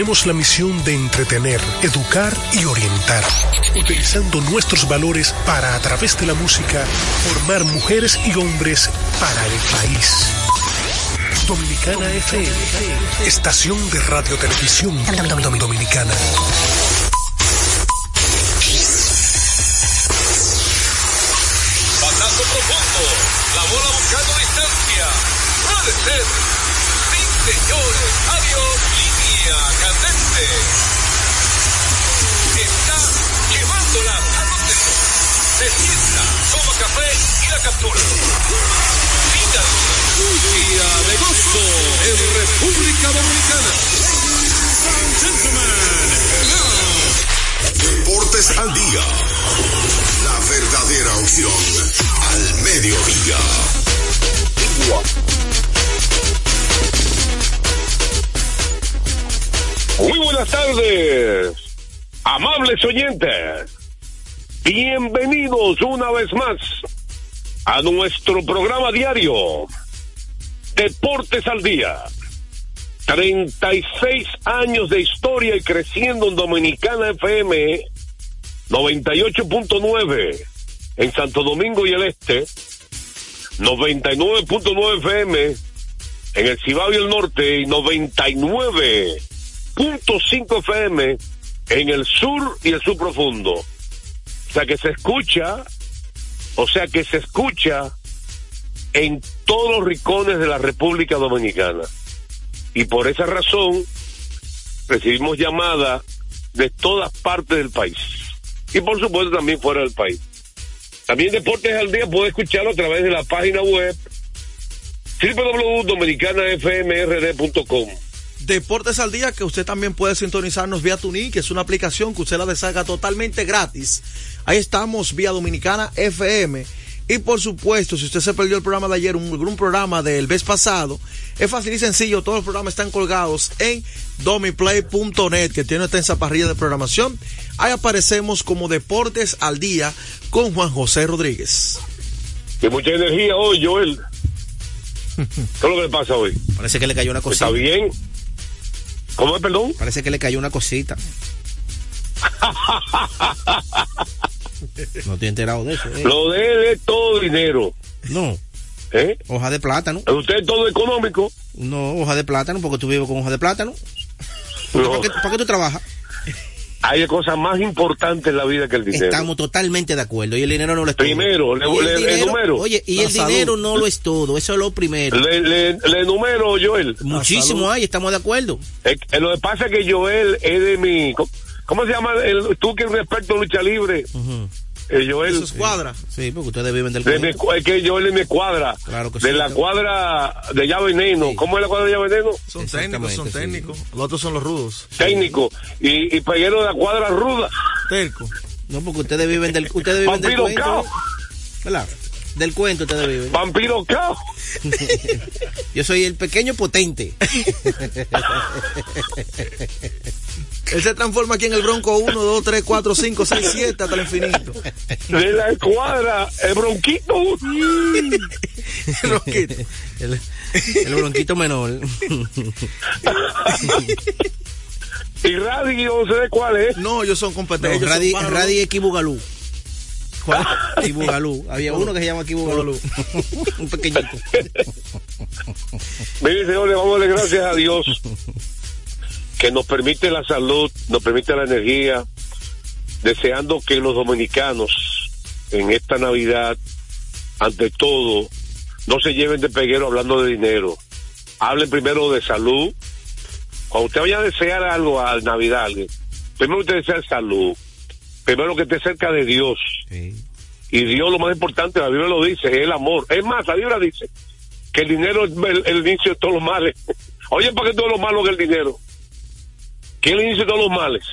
tenemos la misión de entretener, educar y orientar, utilizando nuestros valores para, a través de la música, formar mujeres y hombres para el país. Dominicana FM, estación de radio televisión dominicana. República Dominicana. Deportes al día. La verdadera opción al mediodía. Muy buenas tardes, amables oyentes. Bienvenidos una vez más a nuestro programa diario Deportes al Día. 36 años de historia y creciendo en Dominicana FM 98.9 en Santo Domingo y el Este, 99.9 FM en el Cibao y el Norte y 99.5 FM en el sur y el sur profundo. O sea que se escucha, o sea que se escucha en todos los rincones de la República Dominicana. Y por esa razón recibimos llamadas de todas partes del país. Y por supuesto también fuera del país. También Deportes al Día puede escucharlo a través de la página web www.dominicanafmrd.com. Deportes al día que usted también puede sintonizarnos vía Tuning, que es una aplicación que usted la descarga totalmente gratis. Ahí estamos vía Dominicana FM. Y por supuesto, si usted se perdió el programa de ayer, un, un programa del mes pasado, es fácil y sencillo. Todos los programas están colgados en domiplay.net, que tiene esta extensa parrilla de programación. Ahí aparecemos como Deportes al Día con Juan José Rodríguez. Que mucha energía hoy, Joel. ¿Qué es lo que le pasa hoy? Parece que le cayó una cosita. ¿Está bien? ¿Cómo es, perdón? Parece que le cayó una cosita. No estoy enterado de eso. eh. Lo de él es todo dinero. No, ¿Eh? hoja de plátano. Usted es todo económico. No, hoja de plátano, porque tú vives con hoja de plátano. No. ¿Para qué, para qué tú trabajas? Hay cosas más importantes en la vida que el dinero. Estamos totalmente de acuerdo. Y el dinero no lo es todo. Primero, le- Y el le- dinero- enumero. Oye, y La el salud. dinero no lo es todo. Eso es lo primero. Le, le, le enumero, Joel. Muchísimo hay, estamos de acuerdo. Eh, eh, lo que pasa es que Joel es de mi... ¿Cómo, se llama? El, tú que experto en lucha libre. Eh, Joel. Eso es cuadra. Sí, porque ustedes viven del De mi, cuento. es que Joel es mi cuadra. Claro que de sí, la claro. cuadra de llave veneno. Sí. ¿Cómo es la cuadra de llave veneno? Son técnicos, son sí. técnicos. Los otros son los rudos. Técnico. Y, y peguero de la cuadra ruda. Terco. No, porque ustedes viven del, ustedes viven del Vampiro cuento. cao. ¿Verdad? Del cuento ustedes viven. Vampiro cao. Yo soy el pequeño potente. Él se transforma aquí en el Bronco 1, 2, 3, 4, 5, 6, 7 hasta el infinito. De la cuadra. El bronquito. El, el bronquito menor. Y radio, no sé de cuál es. No, ellos son No, competentes. son Radi, pájaros. Radi es Kibugalú. ¿Cuál? Kibugalú. Había uno que se llama Kibugalú. Un pequeñito. Mire, señores, vamos a darle gracias a Dios que nos permite la salud, nos permite la energía, deseando que los dominicanos en esta Navidad, ante todo, no se lleven de peguero hablando de dinero. Hablen primero de salud. Cuando usted vaya a desear algo al Navidad, primero usted desea salud. Primero que esté cerca de Dios. Sí. Y Dios lo más importante, la Biblia lo dice, es el amor. Es más, la Biblia dice que el dinero es el, el inicio de todos los males. Oye, ¿para qué todo lo malo es el dinero? El inicio de todos los males.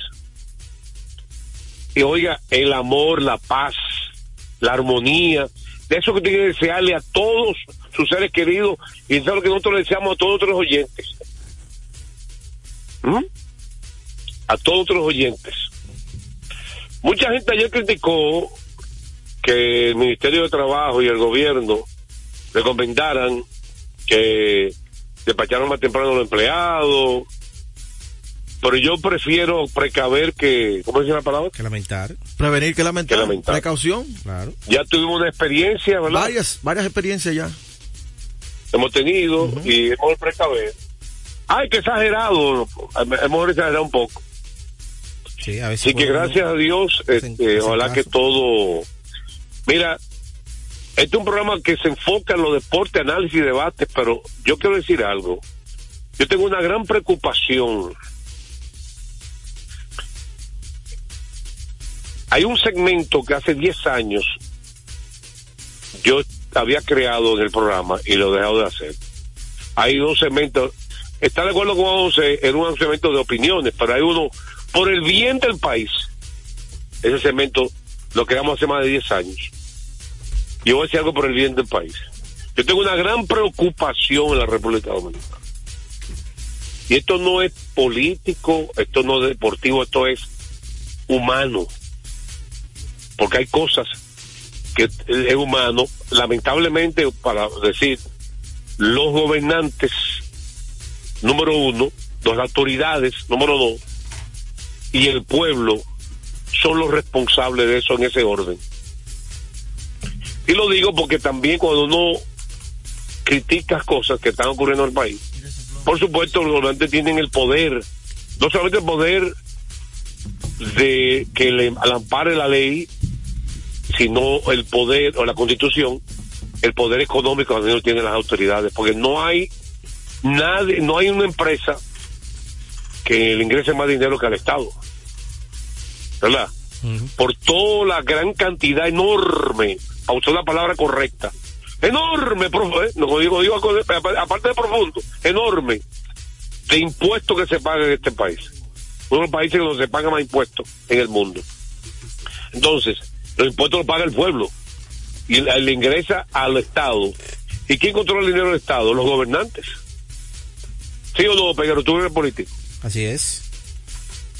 Y oiga, el amor, la paz, la armonía, de eso que tiene que desearle a todos sus seres queridos y eso es lo que nosotros le deseamos a todos otros oyentes. ¿Mm? A todos otros oyentes. Mucha gente ayer criticó que el Ministerio de Trabajo y el gobierno recomendaran que despacharan más temprano a los empleados, pero yo prefiero precaver que, ¿cómo dice la palabra? Que lamentar. Prevenir que lamentar. Que lamentar. Precaución. Claro. Ya tuvimos una experiencia, ¿verdad? Varias, varias experiencias ya. hemos tenido y es mejor precaver. Ay, que exagerado, es mejor exagerar un poco. Sí, a veces. Así que gracias a Dios, este, ojalá que todo... Mira, este es un programa que se enfoca en los deportes, análisis y debates, pero yo quiero decir algo. Yo tengo una gran preocupación. Hay un segmento que hace 10 años yo había creado en el programa y lo he dejado de hacer. Hay dos segmentos. Está de acuerdo con José en un segmento de opiniones, pero hay uno por el bien del país. Ese segmento lo creamos hace más de 10 años. Y voy a decir algo por el bien del país. Yo tengo una gran preocupación en la República Dominicana. Y esto no es político, esto no es deportivo, esto es humano. Porque hay cosas que es humano, lamentablemente, para decir, los gobernantes, número uno, las autoridades, número dos, y el pueblo son los responsables de eso en ese orden. Y lo digo porque también cuando uno critica cosas que están ocurriendo en el país, por supuesto los gobernantes tienen el poder, no solamente el poder de que le ampare la ley, sino el poder o la constitución, el poder económico también lo tienen las autoridades, porque no hay nadie, no hay una empresa que le ingrese más dinero que al Estado. ¿Verdad? Por toda la gran cantidad enorme, a usar la palabra correcta, enorme, profe, ¿eh? no digo, digo aparte de profundo, enorme, de impuestos que se pagan en este país. Uno de los países donde se paga más impuestos en el mundo. Entonces, los impuestos los paga el pueblo y le, ingresa al Estado. ¿Y quién controla el dinero del Estado? Los gobernantes. ¿Sí o no, Peguero? Tú eres político. Así es.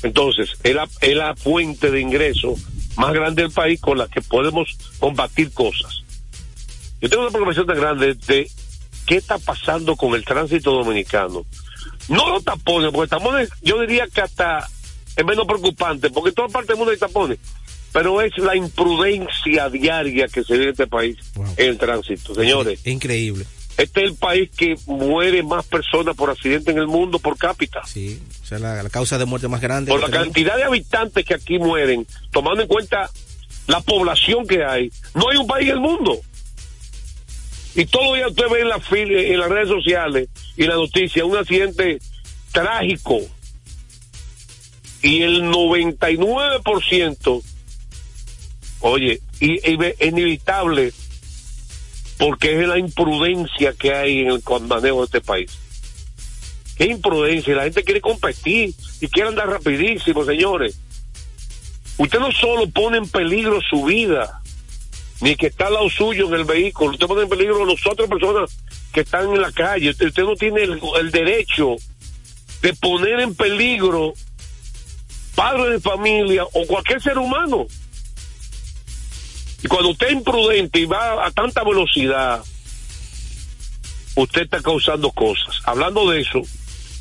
Entonces, es la, es la fuente de ingreso más grande del país con la que podemos combatir cosas. Yo tengo una preocupación tan grande de qué está pasando con el tránsito dominicano. No los tapones, porque tapones yo diría que hasta es menos preocupante, porque en toda parte del mundo hay tapones, pero es la imprudencia diaria que se vive en este país Wow. en el tránsito. Señores, Increíble. este es el país que muere más personas por accidente en el mundo por cápita. Sí. O sea, la, la causa de muerte más grande. por la tenemos. cantidad de habitantes que aquí mueren, tomando en cuenta la población que hay, no hay un país en el mundo. Y todos los días usted ve en, la en las redes sociales y en la noticia un accidente trágico. Y el 99%, oye, y, es inevitable porque es la imprudencia que hay en el manejo de este país. Qué imprudencia, la gente quiere competir y quiere andar rapidísimo, señores. Usted no solo pone en peligro su vida, ni que está al lado suyo en el vehículo, usted pone en peligro a las otras personas que están en la calle. Usted, usted no tiene el, el derecho de poner en peligro padre de familia o cualquier ser humano. Y cuando usted es imprudente y va a tanta velocidad, usted está causando cosas. Hablando de eso,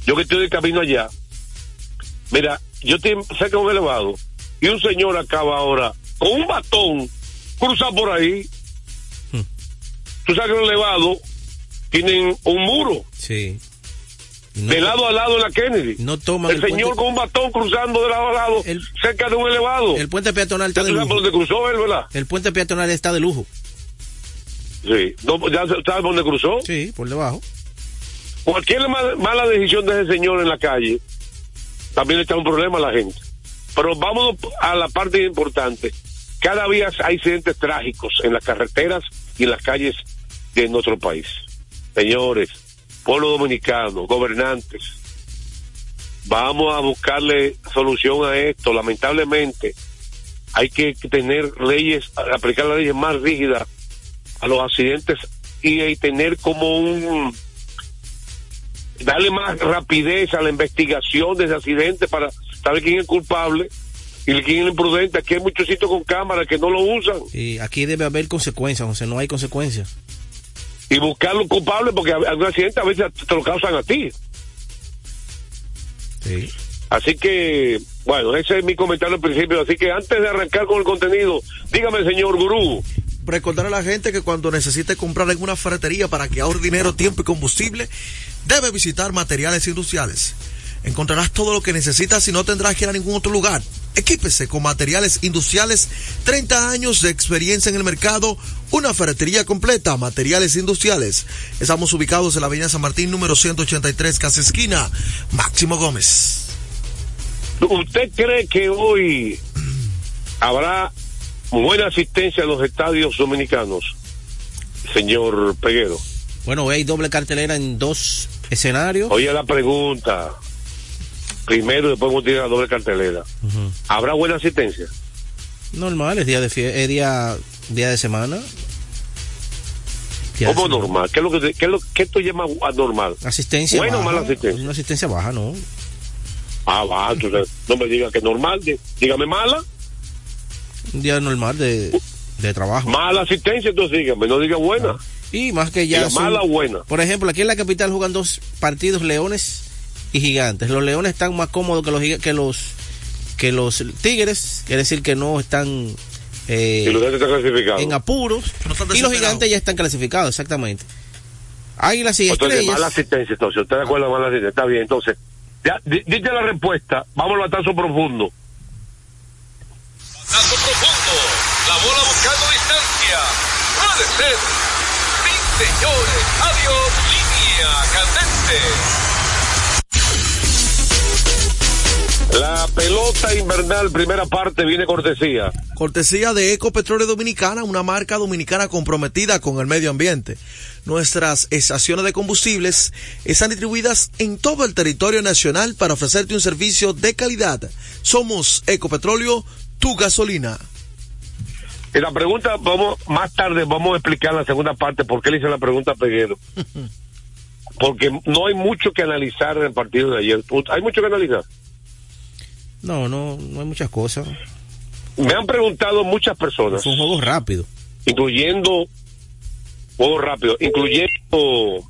yo que estoy de camino allá, mira, yo estoy cerca de un elevado y un señor acaba ahora con un batón cruzar por ahí. Tú sabes que los elevados tienen un muro Sí. No- de lado a lado en la Kennedy. No toman el el señor puente- con un batón cruzando de lado a lado El- cerca de un elevado. El puente peatonal está ¿Ya de lujo. dónde cruzó él, verdad? El puente peatonal está de lujo. Sí. ¿Ya sabes dónde cruzó? Sí, por debajo. cualquier ma- mala decisión de ese señor en la calle también está un problema a la gente. Pero vámonos a la parte importante. Cada día hay accidentes trágicos en las carreteras y en las calles de nuestro país. Señores, pueblo dominicano, gobernantes, vamos a buscarle solución a esto. Lamentablemente, hay que tener leyes, aplicar las leyes más rígidas a los accidentes y, y tener como un darle más rapidez a la investigación de ese accidente para saber quién es culpable y quién es imprudente. Aquí hay muchos sitios con cámaras que no lo usan. Y aquí debe haber consecuencias, no hay consecuencias. Y buscar los culpables porque algún accidente a veces te lo causan a ti. Sí. Así que, bueno, ese es mi comentario al principio. Así que antes de arrancar con el contenido, dígame, señor Gurú, recordar a la gente que cuando necesite comprar en una ferretería para que ahorre dinero, tiempo y combustible, debe visitar materiales industriales. Encontrarás todo lo que necesitas y no tendrás que ir a ningún otro lugar. Equípese con materiales industriales, 30 años de experiencia en el mercado, una ferretería completa, materiales industriales. Estamos ubicados en la avenida San Martín, número 183, casa esquina, Máximo Gómez. ¿usted cree que hoy habrá buena asistencia en los estadios dominicanos, señor Peguero? Bueno, hay doble cartelera en dos escenarios. Oye la pregunta. Primero, después vamos a tirar la doble cartelera. ¿Habrá buena asistencia? Normal, es día de fie- es día, día de semana. Día de ¿Cómo semana. normal? ¿Qué es lo que, qué es lo, qué tú llamas anormal? Asistencia Buena o baja. mala asistencia. Una asistencia baja, ¿no? Ah, va, entonces no me diga que normal, dígame mala. Un día normal de, de trabajo. Mala asistencia, entonces dígame, no diga buena. Y más que ya son- mala o buena. Por ejemplo, aquí en la capital juegan dos partidos Leones y Gigantes. Los Leones están más cómodos que los que los que los Tigres, quiere decir que no están eh, Y los de está clasificado. en apuros No y los. Gigantes ya están clasificados, exactamente. Águilas y Entonces, Estrellas. mala asistencia, entonces. ¿Usted de acuerdo con mala asistencia? Está bien, entonces. Ya, di- dite la respuesta. Vamos al batazo profundo. Batazo profundo. La bola buscando distancia. Puede ser. Sí, señores. Adiós. Línea candente. La pelota invernal, primera parte, viene cortesía. Cortesía de Ecopetróleo Dominicana, una marca dominicana comprometida con el medio ambiente. Nuestras estaciones de combustibles están distribuidas en todo el territorio nacional para ofrecerte un servicio de calidad. Somos Ecopetróleo, tu gasolina. Y la pregunta, vamos, más tarde vamos a explicar la segunda parte por qué le hice la pregunta a Peguero. Porque no hay mucho que analizar en el partido de ayer. Hay mucho que analizar. No, no, no hay muchas cosas. Me han preguntado muchas personas, Fue un juego rápido. incluyendo, juego rápido, incluyendo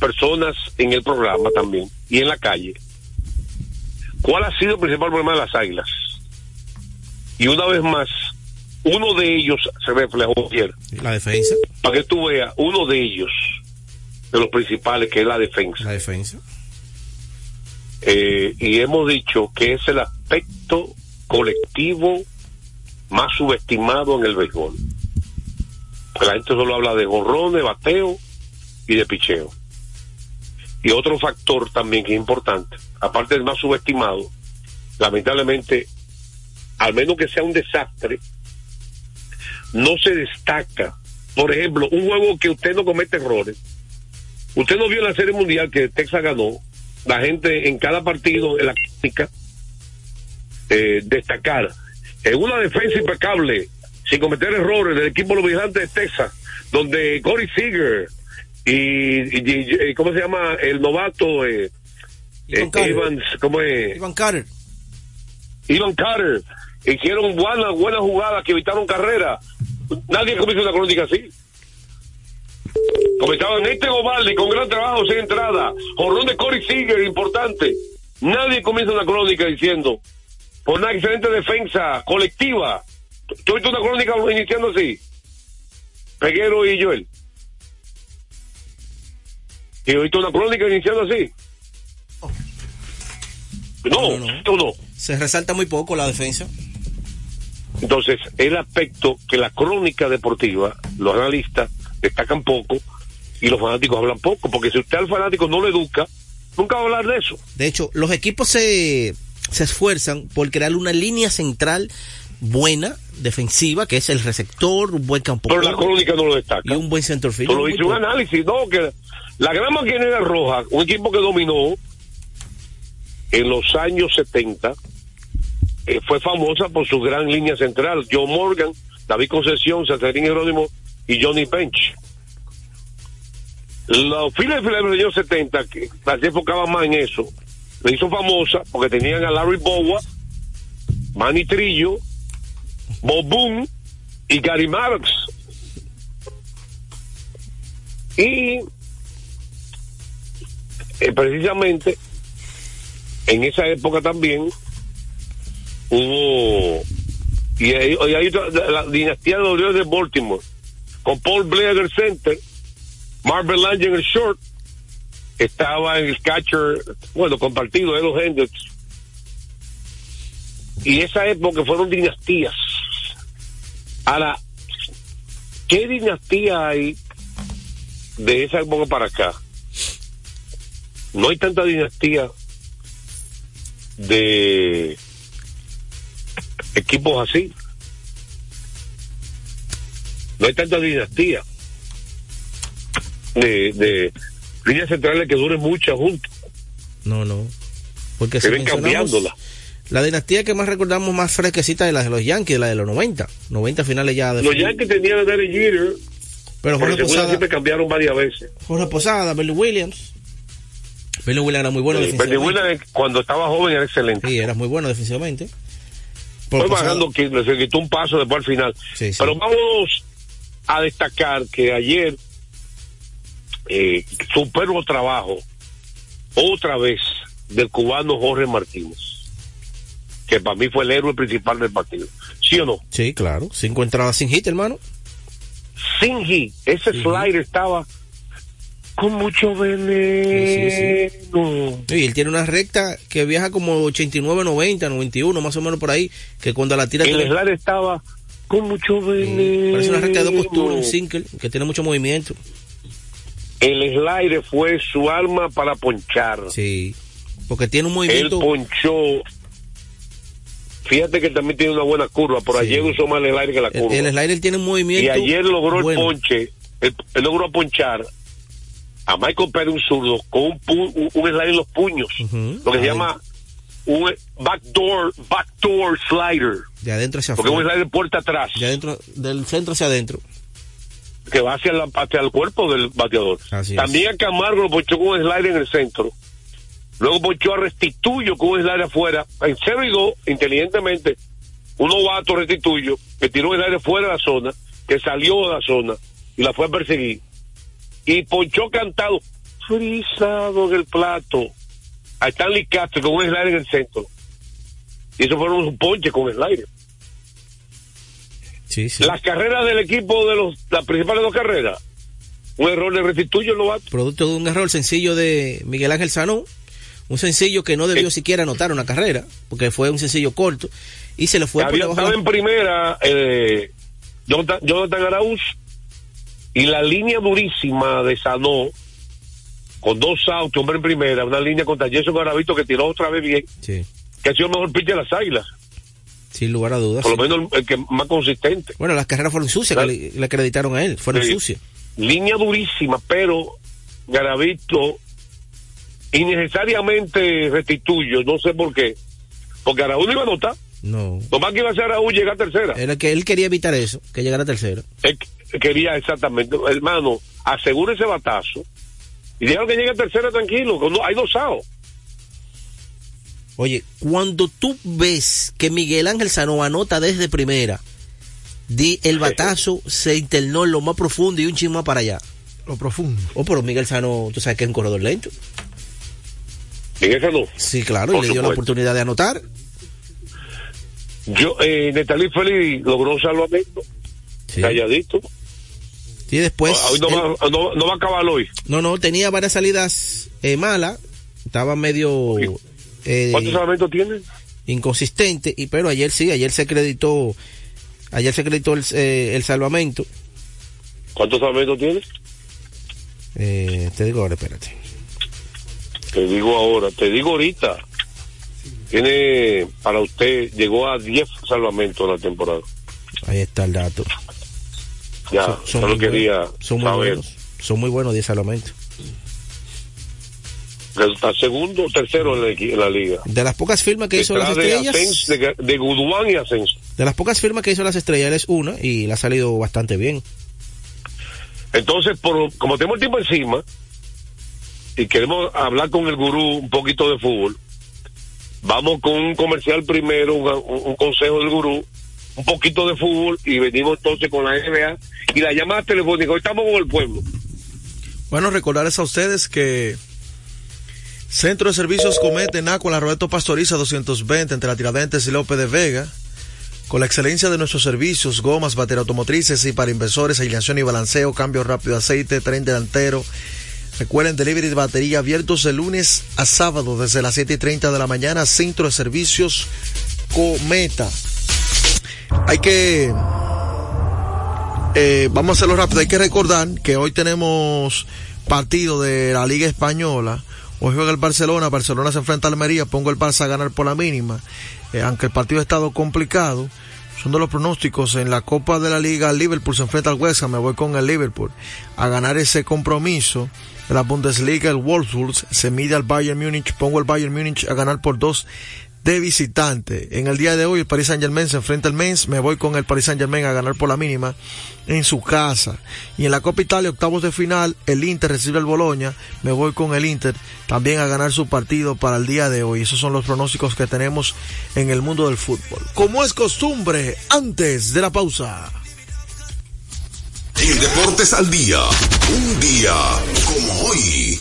personas en el programa también y en la calle. ¿Cuál ha sido el principal problema de las águilas? Y una vez más, uno de ellos se reflejó ayer. La defensa, Para que tú veas, uno de ellos, de los principales, que es la defensa. la defensa. Eh, y hemos dicho que es el aspecto colectivo más subestimado en el béisbol. La gente solo habla de gorrones, bateo y de picheo. Y otro factor también que es importante, aparte del más subestimado, lamentablemente, al menos que sea un desastre, no se destaca. Por ejemplo, un juego que usted no comete errores. Usted no vio la Serie Mundial que Texas ganó, la gente en cada partido, en la crítica, eh, destacar en una defensa impecable, sin cometer errores del equipo de los vigilantes de Texas, donde Corey Seager y, y- y- ¿cómo se llama? El novato eh, Ivan eh, Carter. Evans, ¿cómo es? Ivan Carter. Ivan Carter, hicieron buenas buenas jugadas que evitaron carrera. Nadie comienza una crónica así. Comentaban este Gobaldi con gran trabajo sin entrada, jorrón de Corey Seager, importante. Nadie comienza una crónica diciendo, por una excelente defensa colectiva. ¿Tú viste una crónica iniciando así? Peguero y Joel. ¿Y viste una crónica iniciando así? No, No, no. Se resalta muy poco la defensa. Entonces, el aspecto que la crónica deportiva, los analistas destacan poco y los fanáticos hablan poco, porque si usted al fanático no lo educa, nunca va a hablar de eso. De hecho, los equipos se, se esfuerzan por crear una línea central buena, defensiva, que es el receptor, un buen campo Pero la crónica no lo destaca. y un buen center field. Solo hice un análisis, no, que la gran maquinaria roja, un equipo que dominó en los años 70, eh, fue famosa por su gran línea central. Joe Morgan, David Concesión, Cesarín Jerónimo y Johnny Bench. Los Phillies de los años 70, que se enfocaba más en eso, le hizo famosa porque tenían a Larry Bowa, Manny Trillo, Bob Boone y Gary Maddox. Y eh, precisamente en esa época también hubo y hay, hay la, la dinastía de los de Baltimore con Paul Blair en el center Marvin Lange en el short estaba en el catcher bueno compartido Edo Hendricks y esa época fueron dinastías ahora ¿qué dinastía hay de esa época para acá? no hay tanta dinastía de equipos así. No hay tanta dinastía de, de líneas centrales que duren muchas juntas, No, no. Porque que si ven cambiándola. la dinastía que más recordamos más fresquecita es la de los Yankees, la de los 90. 90 finales ya de Los Yankees tenían a Derek Jeter, Pero Jorge Posada, siempre cambiaron varias veces. Jorge Posada, Billy Williams. Billy Williams era muy bueno Benny defensivamente. Williams, cuando estaba joven era excelente. Sí, era muy bueno defensivamente. Fue bajando, que se quitó un paso después al final. Sí, sí. Pero vamos a destacar que ayer eh, superó trabajo otra vez del cubano Jorge Martínez, que para mí fue el héroe principal del partido. ¿Sí o no? Sí, claro. Cinco entradas sin hit, hermano. Sin hit, ese slider estaba con mucho veneno. Y él tiene una recta que viaja como 89, 90, 91, más o menos por ahí, que cuando la tira... El tiene- slider estaba con mucho veneno. Parece una recta de dos costuras, un single, que tiene mucho movimiento. El slider fue su arma para ponchar. Sí. Porque tiene un Él movimiento... ponchó. Fíjate que también tiene una buena curva, pero Sí. ayer usó más el slider que la El, curva. el slider tiene un movimiento... y ayer logró bueno. el ponche, él, él logró ponchar a Michael Pérez un zurdo con un, pu- un, un slider en los puños, lo que se llama un backdoor, backdoor slider, De adentro hacia porque es un afuera. slider puerta atrás, De adentro, del centro hacia adentro. Que va hacia, la, hacia el cuerpo del bateador. Así es. También a Camargo lo ponchó con un slider en el centro. Luego ponchó a Restituyo con un slider afuera. En 0 y 2, inteligentemente, un novato Restituyo que tiró un slider fuera de la zona, que salió de la zona y la fue a perseguir. Y ponchó cantado, frisado en el plato, a Stanley Castro con un slider en el centro. Y eso fueron un ponche con slider. Sí, sí. Las carreras del equipo de los, las principales dos carreras, un error de Restituyo el novato. Producto de un error sencillo de Miguel Ángel Sanón. Un sencillo que no debió Eh. siquiera anotar una carrera, porque fue un sencillo corto. Y se le fue Había, de en primera eh, Jonathan, Jonathan Arauz y la línea durísima de Sanó con dos autos, hombre en primera, una línea contra Jason Garavito que tiró otra vez bien, Sí, que ha sido el mejor pitcher de las águilas, sin lugar a dudas. por lo menos el, el que más consistente. Bueno, las carreras fueron sucias, que le, le acreditaron a él, fueron Sí. sucias. Línea durísima, pero Garavito innecesariamente restituyo, no sé por qué, porque Araúz no iba a anotar, No. lo más que iba a hacer Araúz llegar a tercera. Era que él quería evitar eso, que llegara a tercera. Él quería exactamente, hermano, asegure ese batazo y déjalo que llegue a tercera tranquilo, que no- hay. Oye, cuando tú ves que Miguel Ángel Sanó anota desde primera, di el batazo se internó en lo más profundo y un chin más para allá. Lo profundo. Oh, pero Miguel Sanó, tú sabes que es un corredor lento. En esa no. Sí, claro, y le dio la oportunidad de anotar. Yo, eh, Netalí Félix logró un salvamento, Sí. calladito. Y después. Hoy no, él- va, no, no va a acabar hoy. no, no, tenía varias salidas eh, malas. Estaba medio eh, ¿Cuántos salvamentos tiene? inconsistente. Y, pero ayer sí, ayer se acreditó. Ayer se acreditó el, eh, el salvamento. ¿Cuántos salvamentos tiene? Eh, te digo ahora, espérate. Te digo ahora, te digo ahorita. Tiene, para usted, llegó a 10 salvamentos en la temporada. Ahí está el dato. Ya, Son- son solo quería buenos. Son muy saber. buenos. Son muy buenos 10 salvamentos. Está segundo o tercero en la, en la liga. De las pocas firmas que hizo las Detrás de, estrellas, Asens, de, de Guduán y Ascenso. de las pocas firmas que hizo las estrellas, él es una y le ha salido bastante bien. Entonces, por, como tenemos el tiempo encima y queremos hablar con el gurú un poquito de fútbol, vamos con un comercial primero, un, un- un consejo del gurú, un poquito de fútbol y venimos entonces con la NBA y la llamada telefónica. Hoy estamos con el pueblo. Bueno, recordarles a ustedes que Centro de Servicios Comete Naco, la Roberto Pastoriza 220 entre la Tiradentes y López de Vega. Con la excelencia de nuestros servicios, gomas, baterías automotrices y para inversores, alineación y balanceo, cambio rápido de aceite, tren delantero. Recuerden, delivery de batería abiertos de lunes a sábado desde las 7 y 30 de la mañana. Centro de Servicios Cometa. Hay que eh, vamos a hacerlo rápido. Hay que recordar que hoy tenemos partido de la Liga Española. Hoy juega el Barcelona. Barcelona se enfrenta a Almería. Pongo el Barça a ganar por la mínima. Eh, aunque el partido ha estado complicado. Son de los pronósticos. En la Copa de la Liga, el Liverpool se enfrenta al West Ham. Me voy con el Liverpool a ganar ese compromiso. En la Bundesliga, el Wolfsburg se mide al Bayern Múnich. Pongo el Bayern Múnich a ganar por dos de visitante. En el día de hoy el Paris Saint Germain se enfrenta al Mainz, me voy con el Paris Saint Germain a ganar por la mínima en su casa. Y en la Copa Italia, octavos de final, el Inter recibe al Boloña, me voy con el Inter también a ganar su partido para el día de hoy. Esos son los pronósticos que tenemos en el mundo del fútbol. Como es costumbre, antes de la pausa. En Deportes al Día, un día como hoy.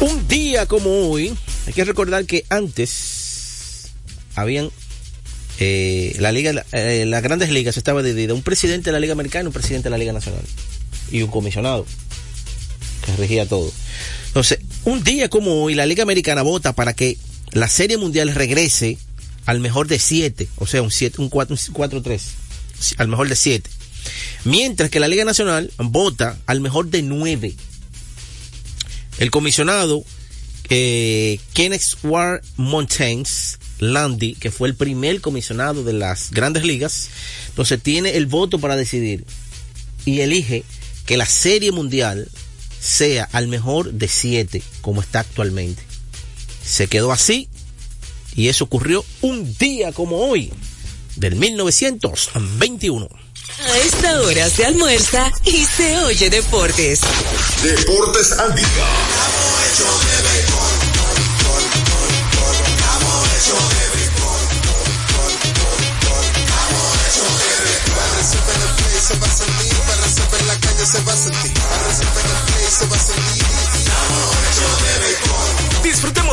Un día como hoy, hay que recordar que antes habían eh, la liga, eh, las grandes ligas estaba dividida un presidente de la liga americana y un presidente de la liga nacional y un comisionado que regía todo. Entonces, un día como hoy, la liga americana vota para que la serie mundial regrese al mejor de siete, o sea, un siete, un cuatro, un cuatro tres, al mejor de siete. Mientras que la liga nacional vota al mejor de nueve. El comisionado eh, Kenneth Ward Mountains Landy, que fue el primer comisionado de las grandes ligas, entonces tiene el voto para decidir y elige que la serie mundial sea al mejor de siete, como está actualmente. Se quedó así y eso ocurrió un día como hoy, del 1921. A esta hora se almuerza y se oye deportes. Deportes al Día.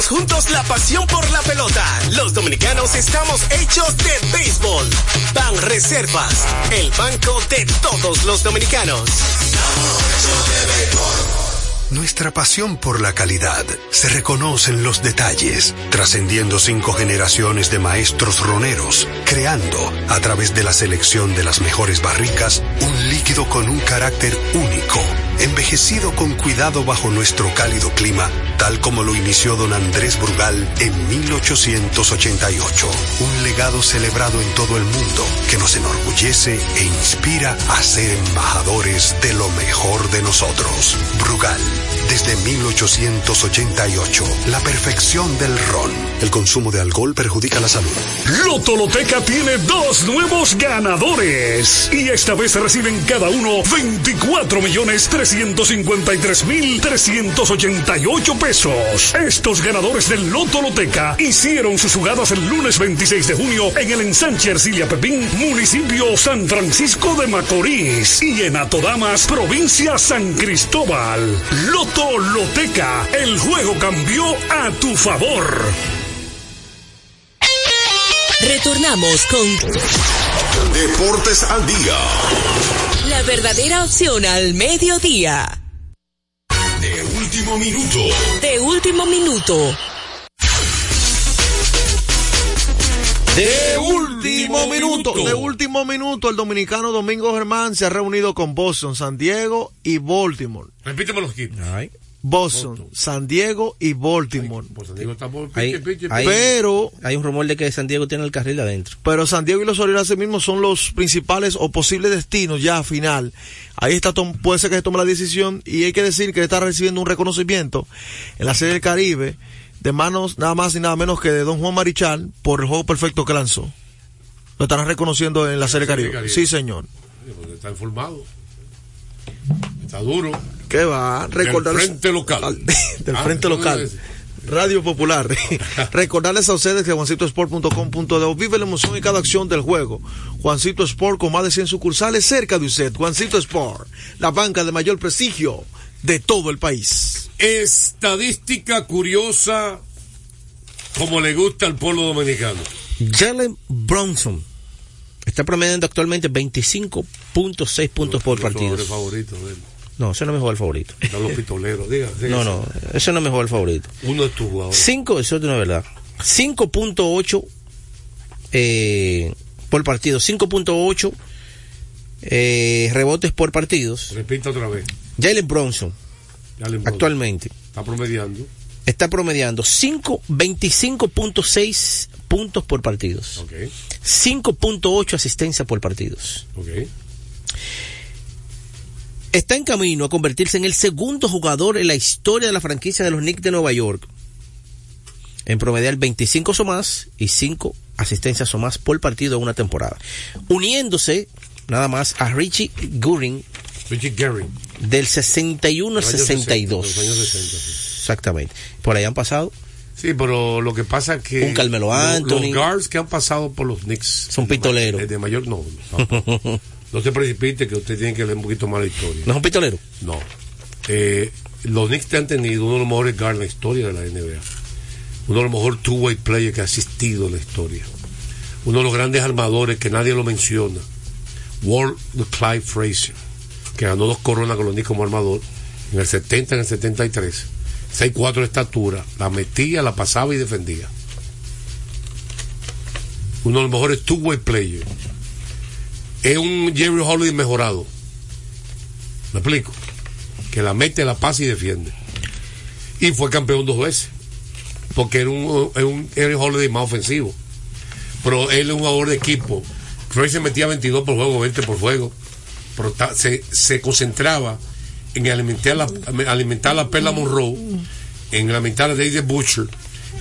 Juntos la pasión por la pelota. Los dominicanos estamos hechos de béisbol. Ban Reservas, el banco de todos los dominicanos. Nuestra pasión por la calidad se reconoce en los detalles, trascendiendo cinco generaciones de maestros roneros, creando, a través de la selección de las mejores barricas, un líquido con un carácter único, envejecido con cuidado bajo nuestro cálido clima, tal como lo inició don Andrés Brugal en 1888. Un legado celebrado en todo el mundo que nos enorgullece e inspira a ser embajadores de lo mejor de nosotros. Brugal, desde 1888, la perfección del ron. El consumo de alcohol perjudica la salud. Lotoloteca tiene dos nuevos ganadores y esta vez reciben cada uno 24 millones 353 mil 388 pesos. Estos ganadores del Lotoloteca hicieron sus jugadas el lunes 26 de junio en el ensanche Ercilia Pepín, municipio San Francisco de Macorís y en Atodamas, provincia San Cristóbal. Lotoloteca, el juego cambió a tu favor. Retornamos con Deportes al Día. la verdadera opción al mediodía. De último minuto. De último minuto. De último minuto, de último minuto, el dominicano Domingo Germán se ha reunido con Boston, San Diego y Baltimore. Repíteme los equipos. Boston, San Diego y Baltimore. Pues San Diego está por Hay, piche, piche, hay- Pero- hay un rumor de que San Diego tiene el carril adentro. Pero San Diego y los Orioles mismos son los principales o posibles destinos ya final. Ahí está, tom- puede ser que se tome la decisión y hay que decir que está recibiendo un reconocimiento en la Serie del Caribe de manos nada más y nada menos que de Don Juan Marichal por el juego perfecto que lanzó. Lo estarán reconociendo en la Serie Caribe. Caribe. Sí, señor. Está informado. Está duro. ¿Qué va? Recordar Del frente local. del Ah, frente ¿cómo local. Radio Popular. Recordarles a ustedes que juancitosport.com.de vive la emoción y cada acción del juego. Juancito Sport con más de 100 sucursales cerca de usted. Juancito Sport, la banca de mayor prestigio de todo el país. Estadística curiosa como le gusta al pueblo dominicano. Jalen Bronson está promediando actualmente 25.6 puntos por partido. jugadores de él. No, ese no es mi jugador favorito. Están los pistoleros. Diga, diga No, eso. no, ese no es mi jugador favorito. Uno es tu jugador. 5, eso es verdad. 5.8 eh, por partido. 5.8 eh, rebotes por partidos. Repita otra vez. Jalen Bronson Jalen Bronson. actualmente Está promediando. está promediando 5, 25.6 puntos por partidos. Ok, 5.8 asistencia por partidos. Está en camino a convertirse en el segundo jugador en la historia de la franquicia de los Knicks de Nueva York en promediar 25 o más y 5 asistencias o más por partido en una temporada. Uniéndose nada más a Richie Gurin Richie Gary. del 61 al Los años 60, 62. Los años 60, sí. Exactamente. Por ahí han pasado. Sí, pero lo que pasa es que. Un Carmelo lo- Anthony. Los guards que han pasado por los Knicks. Son pistoleros. De mayor, no. No, no se precipite que usted tiene que leer un poquito más la historia. ¿No es un pistolero? No. Eh, los Knicks te han tenido uno de los mejores guards en la historia de la NBA. Uno de los mejores two-way players que ha asistido en la historia. Uno de los grandes armadores que nadie lo menciona. De Clyde Frazier, que ganó dos coronas con los Knicks como armador en el 70 en el 73. 6'4 de estatura, la metía, la pasaba y defendía. Uno de los mejores two-way players. Es un Jerry Holiday mejorado. ¿Me explico? Que la mete, la pasa y defiende. Y fue campeón dos veces. Porque era un, Jerry Holiday más ofensivo. Pero él es un jugador de equipo. Frazier metía 22 por juego, 20 por juego. Se, concentraba en alimentar la, alimentar la Perla Monroe, en alimentar a David Butcher,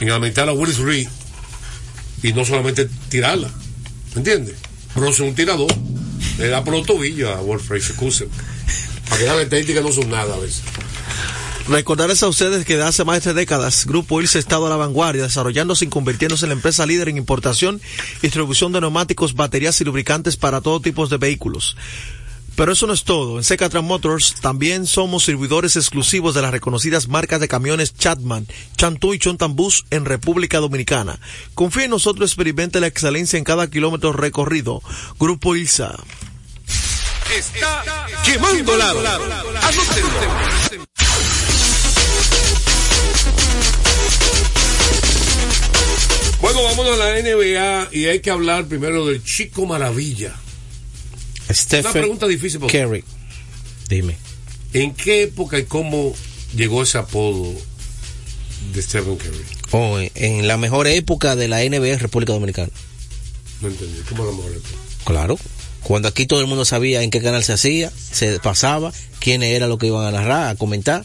en alimentar a Willis Reed, y no solamente tirarla. ¿Me entiendes? Pero es un tirador. Le da por los tobillos a Frazier, excusen. Para que las estadísticas no son nada a veces. Recordarles a ustedes que de hace más de tres décadas, Grupo ILS ha estado a la vanguardia, desarrollándose y convirtiéndose en la empresa líder en importación y distribución de neumáticos, baterías y lubricantes para todo tipo de vehículos. Pero eso no es todo. En Secatran Motors también somos servidores exclusivos de las reconocidas marcas de camiones Chatman, Chantú y Chontambús en República Dominicana. Confía en nosotros, experimente la excelencia en cada kilómetro recorrido. Grupo ILSA. Está quemando lado. Bueno, vámonos a la NBA y hay que hablar primero del Chico Maravilla. Una Stephen pregunta difícil. porque- Curry. Dime. ¿En qué época y cómo llegó ese apodo de Stephen Curry? Oh, en- la mejor época de la NBA en República Dominicana. No entendí. ¿Cómo la mejor época? Claro. Cuando aquí todo el mundo sabía en qué canal se hacía, se pasaba, quiénes eran los que iban a narrar, a comentar,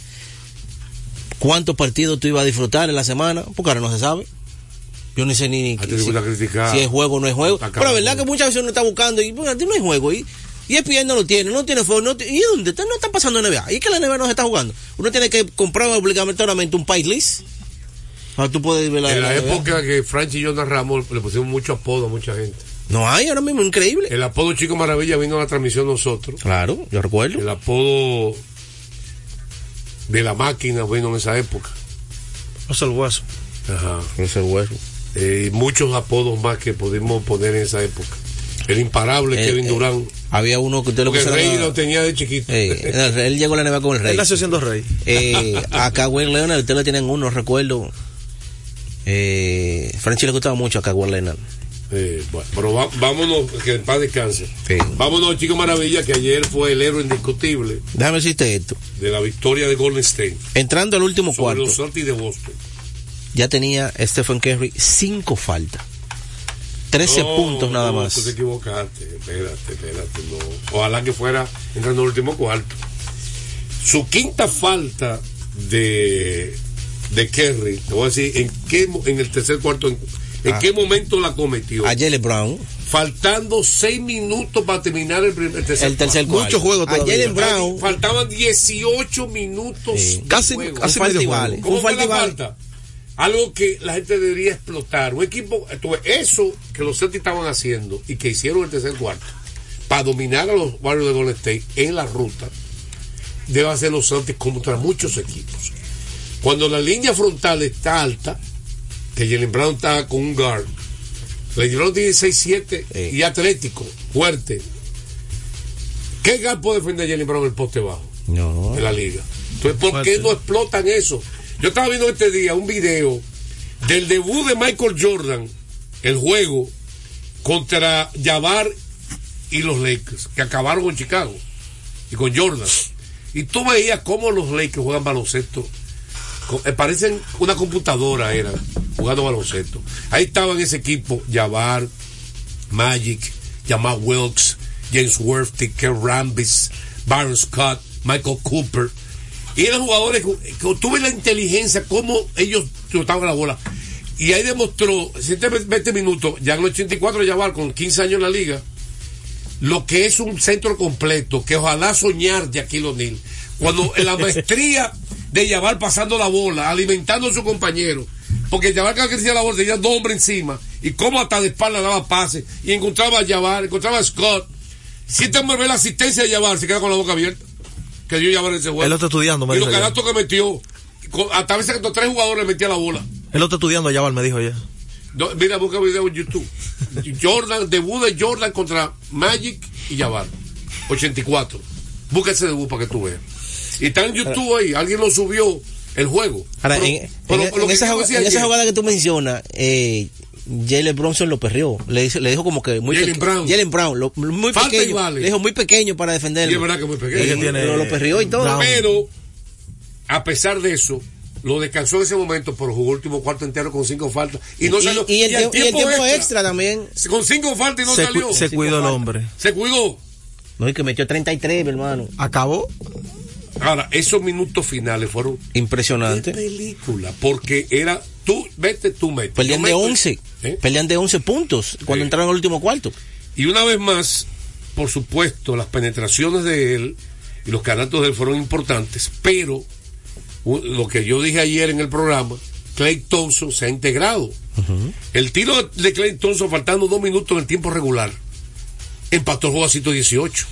cuántos partidos tú ibas a disfrutar en la semana, porque ahora no se sabe. Yo ni sé ni A ti te si, gusta criticar. si es juego o no es juego. Pero la verdad que muchas veces uno está buscando y bueno, a ti no hay juego. Y, y ESPN no lo tiene, no tiene fuego. No, ¿Y dónde? está? No está pasando NBA. Y es que la NBA no se está jugando. Uno tiene que comprar obligatoriamente un país list. Para tú puedes ver la, En la la NBA. época que Franchi y yo narramos, le pusimos mucho apodo a mucha gente. No hay ahora mismo, increíble. El apodo Chico Maravilla vino a la transmisión nosotros. Claro, yo recuerdo. El apodo de la máquina vino en esa época. No es el hueso. Ajá. Ese hueso. Eh, y muchos apodos más que pudimos poner en esa época. El imparable Eh, Kevin eh, Durán. Había uno que usted lo Porque el rey lo tenía de chiquito. Eh, el- él llegó a la NBA con el rey. Él nació siendo rey. Eh, a Kawhi Leonard, ustedes le tienen uno, recuerdo. Eh, Franchi le gustaba mucho a Kawhi Leonard. Eh, bueno, pero va- vámonos, que en paz descanse. Vámonos, Chico Maravilla, que ayer fue el héroe indiscutible Déjame decirte esto. de la victoria de Golden State Entrando al último sobre cuarto, los de Boston. Ya tenía Stephen Curry cinco faltas. 13 No, puntos nada no, más. Tú te equivocaste, espérate, espérate, no. Ojalá que fuera entrando en el último cuarto. Su quinta falta de, de Kerry, te voy a decir en qué mo- en el tercer cuarto, en, en Ah. qué momento la cometió. A Jalen Brown. Faltando seis minutos para terminar el, primer, el tercer El tercer cuarto. cuarto. Mucho juego A todavía. Jalen Brown. Faltaban 18 minutos. de Casi- juego. casi Un falta Algo que la gente debería explotar. Un equipo, eso que los Celtics estaban haciendo y que hicieron el tercer cuarto para dominar a los Warriors de Golden State en la ruta, debe hacer los Celtics contra muchos equipos. Cuando la línea frontal está alta, que Jalen Brown está con un guard, Jalen Brown tiene 6-7 y atlético, fuerte. ¿Qué guard puede defender a Jalen Brown en el poste bajo? No. en la liga. Entonces, ¿por qué no explotan eso? Yo estaba viendo este día un video del debut de Michael Jordan, el juego contra Jabbar y los Lakers, que acabaron con Chicago y con Jordan. Y tú veías cómo los Lakers juegan baloncesto. Eh, Parecen una computadora, era jugando baloncesto. Ahí estaba en ese equipo Jabbar, Magic, Jamal Wilkes, James Worthy, Ken Rambis, Byron Scott, Michael Cooper. Y eran jugadores que, tuve la inteligencia, cómo ellos trotaban la bola. Y ahí demostró, 20 minutos, ya en el 84 Jabbar con 15 años en la liga, lo que es un centro completo, que ojalá soñar de Aquilo O'Neal. Cuando en la maestría de Jabbar pasando la bola, alimentando a su compañero, porque Jabbar cada que hacía la bola tenía dos hombres encima, y como hasta de espalda daba pases, y encontraba a Jabbar, encontraba a Scott. Si te mueve la asistencia de Jabbar, se queda con la boca abierta. Que dio en ese juego. Él lo está estudiando, me Y los canastos que metió, con- hasta a veces que tres jugadores metía la bola. Él lo está estudiando allá, me dijo ya. No, mira, busca video en YouTube. Jordan, debut de Jordan contra Magic y Jabbar. 84. Busca ese debut para que tú veas. Y está en YouTube ahí. Alguien lo subió el juego. Ahora, Pero- en, pero en- esa, en jugada que tú mencionas, eh, Jalen Bronson lo perrió. Le, le dijo como que muy Jalen Brown. Jalen Brown, lo- muy Falta y pequeño. vale. Le dijo muy pequeño para defenderlo. Sí, es verdad que muy pequeño. Que tiene- pero lo perrió y todo. Pero, a pesar de eso, lo descansó en ese momento, pero jugó el último cuarto entero con cinco faltas. Y no salió. y el, tiempo, y el tiempo extra, también. Con cinco faltas y no se, salió. se cuidó el hombre. Se cuidó. No, y que metió 33, mi hermano. Acabó. Ahora, esos minutos finales fueron Impresionante. película, porque era tú, vete, tú metes. Pelean de meto- 11. ¿Eh? Pelean de 11 puntos cuando entraron al último cuarto. Y una vez más, por supuesto, las penetraciones de él y los canastos de él fueron importantes, pero lo que yo dije ayer en el programa, Clay Thompson se ha integrado. El tiro de Clay Thompson faltando dos minutos en el tiempo regular, empató el juego a 118.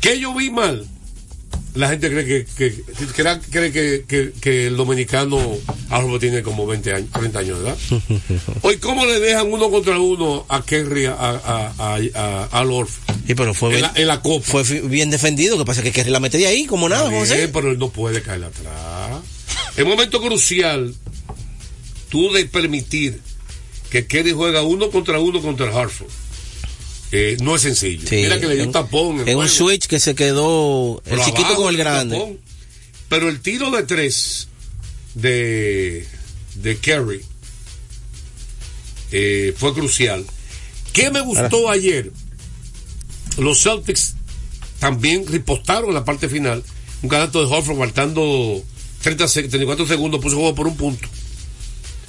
¿Qué yo vi mal? La gente cree que, que, cree, que, que- que el dominicano ahora tiene como 20 años, 30 años de edad. Hoy, ¿cómo le dejan uno contra uno a Kerry, a, a, a, a, Horford? Sí, pero fue en, bien, la, en la copa. fue bien defendido. que pasa? Que Kerry la mete de ahí como nada, Está José. bien, pero él no puede caer atrás. Un momento crucial, tú de permitir que Kerry juega uno contra uno contra el Hartford. Eh, no es sencillo. Sí, Mira que le dio un tapón. En un switch que se quedó el Pero chiquito abajo con el grande. tapón. Pero el tiro de tres de, de Kerry eh, fue crucial. ¿Qué me gustó ayer? Los Celtics también ripostaron en la parte final. Un canasto de Horford faltando 30, seg- 34 segundos, puso juego por un punto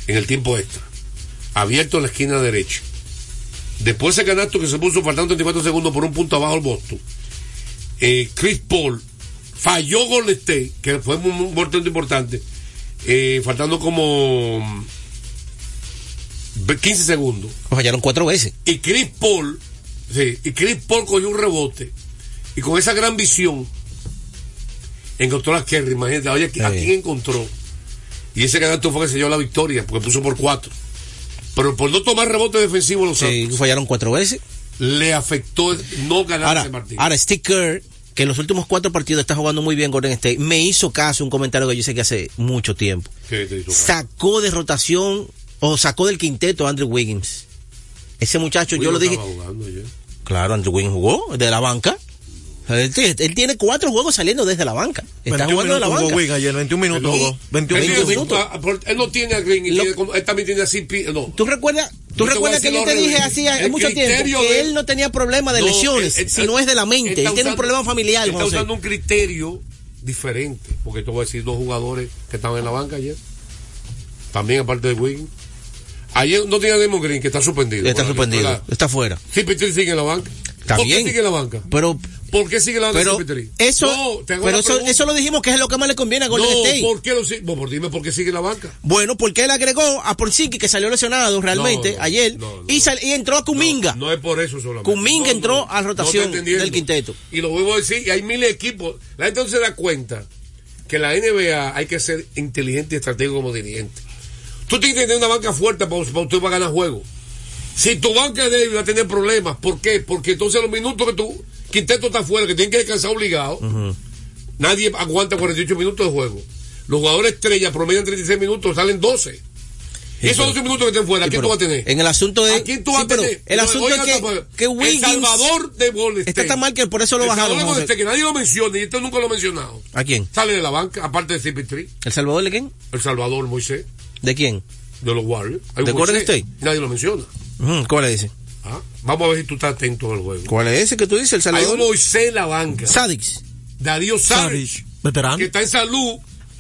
en el tiempo extra. Abierto en la esquina derecha. Después ese canasto que se puso faltando 34 segundos por un punto abajo el Boston. eh, Chris Paul falló Golden State, que fue muy importante, importante eh, faltando como mm, 15 segundos. Fallaron cuatro veces. Y Chris Paul, sí, y Chris Paul cogió un rebote. Y con esa gran visión, encontró a Kerry. Imagínate, oye, ¿a quién encontró? Y ese canasto fue que se dio la victoria, porque puso por cuatro. Pero por no tomar rebote defensivo, los Sí, fallaron cuatro veces. le afectó no ganar Ahora, ese partido. ahora Steve Kerr, que en los últimos cuatro partidos está jugando muy bien Golden State, me hizo caso un comentario que yo hice que hace mucho tiempo. ¿Qué te hizo? Sacó de rotación o sacó del quinteto a Andrew Wiggins. Ese muchacho, yo lo dije. jugando ayer. Claro, Andrew Wynn jugó de la banca. Él, tiene cuatro juegos saliendo desde la banca. Está 21 jugando de la banca. Wing ayer, 21 minutos jugó. 21 Él, minutos. ah, él no tiene a Green, y Lo- tiene como- él también tiene a CP. No. ¿Tú recuerdas, tú recuerdas que yo te dije re- hace el mucho tiempo que de- él no tenía problema de No, lesiones, él- él- sino es de la mente. Él, tiene un problema familiar, Está José. usando un criterio diferente. Porque te voy a decir dos jugadores que estaban en la banca ayer. También aparte de Wiggins. Ayer no tiene a Demon Green, que está suspendido. Está Bueno, suspendido, está fuera. Sí, Petri sigue en la banca. Está ¿Por bien. qué sigue en la banca? Pero, ¿Por qué sigue la banca pero eso, No, pero eso, eso lo dijimos que es lo que más le conviene a Golden no, State. ¿por qué lo sigue? Bueno, dime por qué sigue la banca. Bueno, porque él agregó a Porzingis que salió lesionado realmente No, ayer y, sal- y entró a Kuminga. No es por eso solamente. Kuminga entró a rotación del quinteto. Y lo vuelvo a decir, y hay miles de equipos. La gente no se da cuenta que la NBA hay que ser inteligente y estratégico como dirigente. Tú tienes que tener una banca fuerte para, para usted va a ganar juego. Si tu banca es débil va a tener problemas. ¿Por qué? Porque entonces los minutos que tu quinteto está fuera, que tienen que descansar obligado, nadie aguanta 48 minutos de juego. Los jugadores estrellas promedian 36 minutos, salen 12. Y esos 12 minutos que estén fuera, ¿a quién tú vas a tener? En el asunto de. ¿A quién tú Sí, vas a tener? El asunto oiga, es que, que Wiggins. El Salvador de Golden State. Está tan mal que por eso lo El bajaron. Salvador de Golden que nadie lo menciona y este nunca lo ha mencionado. ¿A quién? Sale de la banca, aparte de CP3. ¿El Salvador de quién? El Salvador Moisés, ¿De quién? de los Warriors. Hay ¿De Golden State? Nadie lo menciona. ¿Cuál es ese? Ah, Vamos a ver si tú estás atento al juego. ¿Cuál es ese que tú dices? El Hay Salvador. un Moisés en la banca. Sadix. Darío Saric, veterano. que está en salud.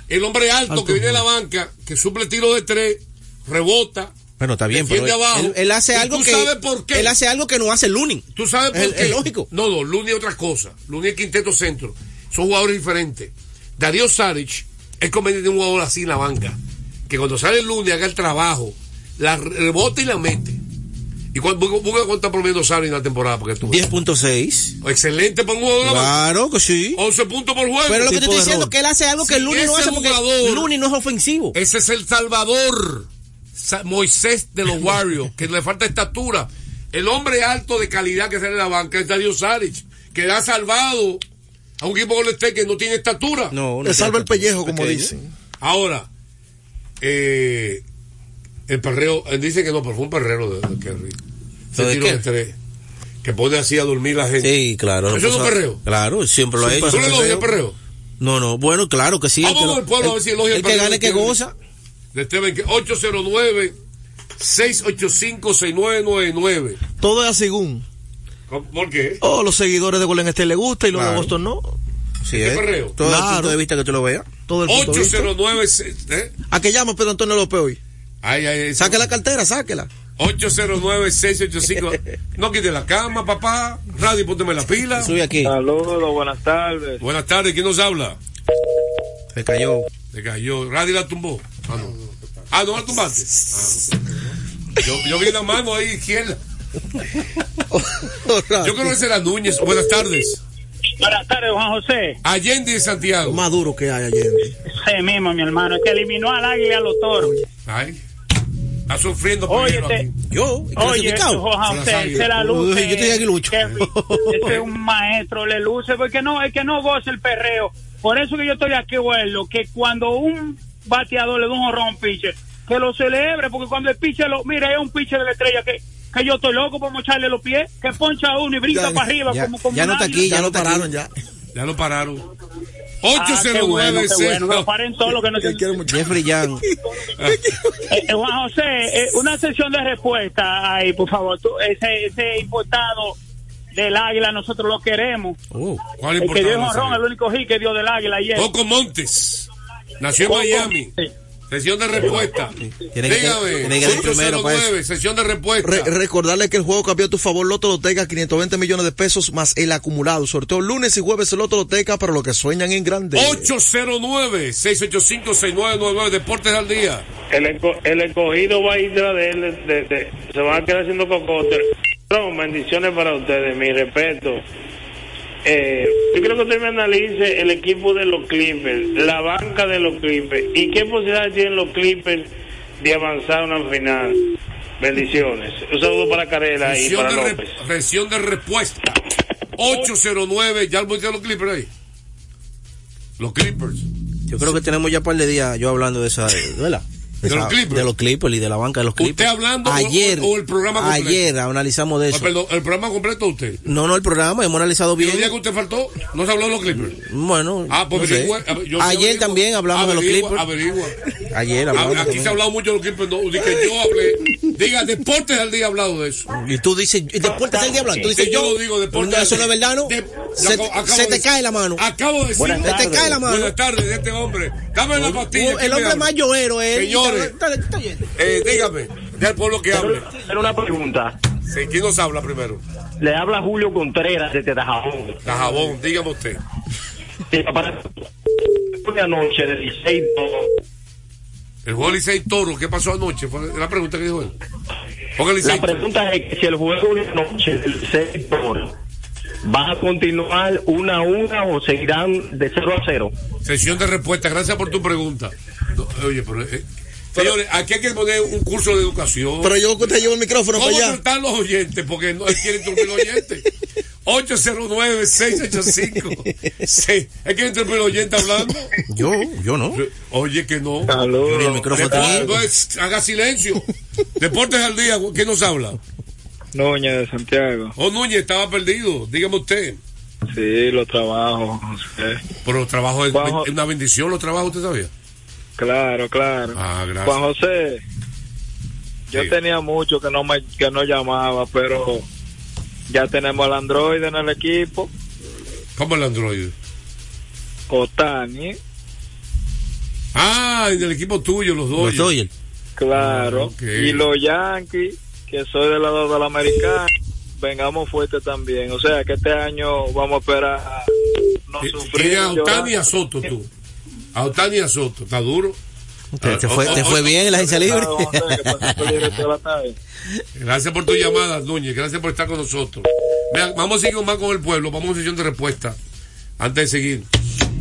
El hombre alto, Alto, que viene de la banca, que suple tiro de tres, rebota. Bueno, está bien, pero abajo. él- él hace ¿Y algo tú que. sabes por qué? Él hace algo que no hace Lunin. ¿Tú sabes por Es- qué? es lógico. No, no, Luni es otra cosa. Luni es quinteto centro. Son jugadores diferentes. Darío Saric es conveniente de un jugador así en la banca. Que cuando sale Luni haga el trabajo, la rebota y la mete. ¿Y cuánto, busca cuánto está promediando Saric en la temporada? Porque tú, 10.6. Excelente para un jugador de la banca. Claro que sí. 11 puntos por juego. Pero lo que te estoy diciendo es que él hace algo que Si Lunin no hace porque jugador- Lunin no es ofensivo. Ese es el Salvador. Sa- Moisés de los Warriors, que le falta estatura. El hombre alto de calidad que sale de la banca es Darío Saric, que ha salvado a un equipo Golden State que no tiene estatura. No, no Le salva el pellejo, como pequeño. dicen. Ahora, eh, el perreo, él dice que no, pero fue un perrero de, de Kerry. Ese ¿Lo de tiro qué? de tres, que pone así a dormir la gente. Sí, claro. ¿Eso es un Pues, perreo? Claro, siempre lo ha hecho. ¿Tú le elogias el perreo? No, no, bueno, claro que sí. Vamos el que, al pueblo a ver si elogia el el que perreo gane de que goza. De Esteban, que 809 685 6999 Todo es según. ¿Por qué? Oh, los seguidores de Golden State le gusta y los de Claro. Boston no. Sí, ¿Qué ¿eh? perreo? Todo el Claro. punto de vista que tú lo veas. Todo el punto de vista. 809 ¿eh? ¿A qué llama Pedro Antonio López hoy? Ay, ay, Saque la cartera, sáquela. 809 685 No quite la cama, papá. Radio, pónteme la pila. Sube aquí. Saludos, buenas tardes. Buenas tardes, ¿quién nos habla? Se cayó. Se cayó. Radio la tumbó. Ah, no. Ah, no la tumbaste. Ah. Yo, yo vi la mano ahí izquierda. Yo creo que será Núñez. Buenas tardes. Buenas tardes, Juan José. Allende de Santiago. Más duro que hay ayer. Ese mismo, mi hermano, el que eliminó al águila y a los toros. Ay. Está sufriendo Oye, te- aquí. Yo, Oye, José, se la luce. Uy, yo estoy aquí, Lucho. Ese es un maestro, le luce, porque no, es que no goza el perreo. Por eso que yo estoy aquí, vuelo, que cuando un bateador le da un un pitcher, que lo celebre, porque cuando el pitcher lo, mira, es un pitcher de la estrella que, que yo estoy loco por mocharle los pies, que poncha uno y brinca Ya, para arriba ya, como, como ya no está aquí, Ya lo pararon aquí. ya. Ya lo pararon. Ah, qué bueno, qué 809 bueno, que lo paren solo, que no se... Que mucho. Jeffrey Young. Eh, eh, Juan José, eh, una sesión de respuesta ahí, por favor. Tú, ese, ese importado del águila, nosotros lo queremos. Oh, ¿Cuál El que dio el honrón, el único hit que dio del águila ayer. Coco Montes. Nació en Miami. sí. Sesión de respuesta. Tiene que- Dígame. tiene que primero 809, sesión de respuesta. Re- recordarle que el juego cambió a tu favor Loto Loteca 520 millones de pesos más el acumulado. Sorteo lunes y jueves Loto Loteca para los que sueñan en grande. 809-685-6999. Deportes al día. El, enco- el escogido va a ir tras de él, de- de- se van a quedar haciendo cocote. No, bendiciones para ustedes, mi respeto. Eh, yo creo que usted me analice el equipo de los Clippers, la banca de los Clippers y qué posibilidades tienen los Clippers de avanzar a una final. Bendiciones. Un saludo para Carela y para de, re- López. sesión de respuesta. 809. ¿Ya lo los Clippers ahí? Los Clippers. yo creo que tenemos ya un par de días yo hablando de esa, ¿verdad? De los Clippers. De los Clippers y de la banca de los Clippers. ¿Usted hablando ayer, o el programa completo? Ayer analizamos de Ah, eso. perdón, ¿el programa completo usted? No, no, el programa, hemos analizado ¿Y el bien. día que usted faltó? ¿No se habló de los Clippers? Bueno, Ah, pues no averigua, yo sí ayer también hablamos de los Clippers. Averigua. Ayer hablamos. Aquí también. se ha hablado mucho de los Clippers. No, que yo hablé. Diga, Deportes al día ha hablado de eso. Y tú dices, y Deportes del Diablo, tú dices Sí, yo lo digo, Deportes No, eso al no es Día. verdad, ¿no? De- se yo acabo se de te decir- cae la mano. Acabo de decirlo. Se te cae la mano. Buenas tardes de este hombre. Dame la pastilla. el ¿quién me hombre más lloero es él. Señores, eh, dígame, del pueblo que hable. Pero una pregunta. Sí, ¿Quién nos habla primero? Le habla Julio Contreras desde Tajabón. Tajabón, dígame usted. Sí, para una noche de Licey El juego Licey Toro, ¿qué pasó anoche? Fue la pregunta que dijo él. La Licey pregunta es que si el juego de noche del Licey Toro va a continuar una a una o seguirán de 0 a 0. Sesión de respuesta, gracias por tu pregunta. No, oye, pero, eh, señores, aquí hay que poner un curso de educación. Pero yo que te llevo el micrófono ¿Cómo para allá. los oyentes? Porque no quieren interrumpir los oyentes. 809-685. Sí. ¿Es que interrumpir los oyentes hablando? Yo, yo no. Oye, que no. Yo ni el micrófono Deportes- no es- haga silencio. Deportes al día, ¿quién nos habla? Núñez de Santiago. Oh, Núñez, estaba perdido. Dígame usted. Sí, los trabajos. José. Pero los trabajos es una bendición, los trabajos, ¿usted sabía? Claro, claro. Ah, gracias. Juan José, yo Sí. tenía mucho que no me que no llamaba, pero ya tenemos al Android en el equipo, ¿Cómo el Android? Otani, Ah, en el equipo tuyo, los dos. Los Dodgers. claro, Ah, y los Yankees, que soy del lado del americano, vengamos fuerte también. O sea que este año vamos a esperar no sufrir. Tiene a. Otani y a Soto, tú. A Otani y a Soto. ¿Está duro? Te, te fue, te fue bien en la agencia libre. La tarde. Gracias por tu llamada, Núñez. Gracias por estar con nosotros. Vean, vamos a seguir más con el pueblo. Vamos a una sesión de respuesta. Antes de seguir.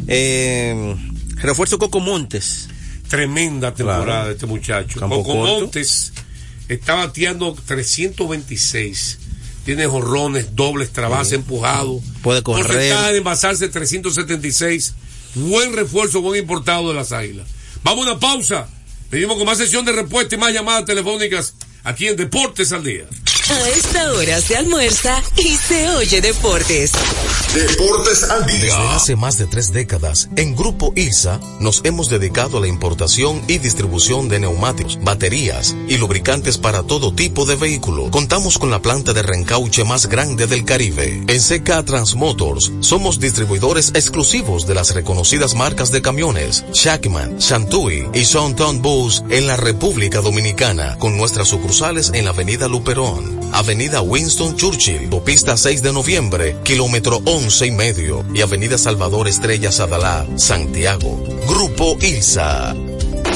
Eh, refuerzo Coco Montes. Tremenda temporada Claro. de este muchacho. Campo Coco corto. Montes está bateando 326. Tiene jorrones, dobles, trabas, empujado. Puede correr. Porcentaje de envasarse 376. Buen refuerzo, buen importado de las águilas. Vamos a una pausa. Venimos con más sesión de respuesta y más llamadas telefónicas aquí en Deportes al Día. A esta hora se almuerza y se oye deportes. Deportes al Desde día. hace más de tres décadas, en Grupo ILSA nos hemos dedicado a la importación y distribución de neumáticos, baterías y lubricantes para todo tipo de vehículo. Contamos con la planta de reencauche más grande del Caribe. En CK Transmotors somos distribuidores exclusivos de las reconocidas marcas de camiones Shackman, Shantui y Shonton Bus en la República Dominicana, con nuestras sucursales en la Avenida Luperón, Avenida Winston Churchill, Pista 6 de Noviembre, kilómetro 11 y medio, y Avenida Salvador Estrella Sadalá, Santiago. Grupo ILSA.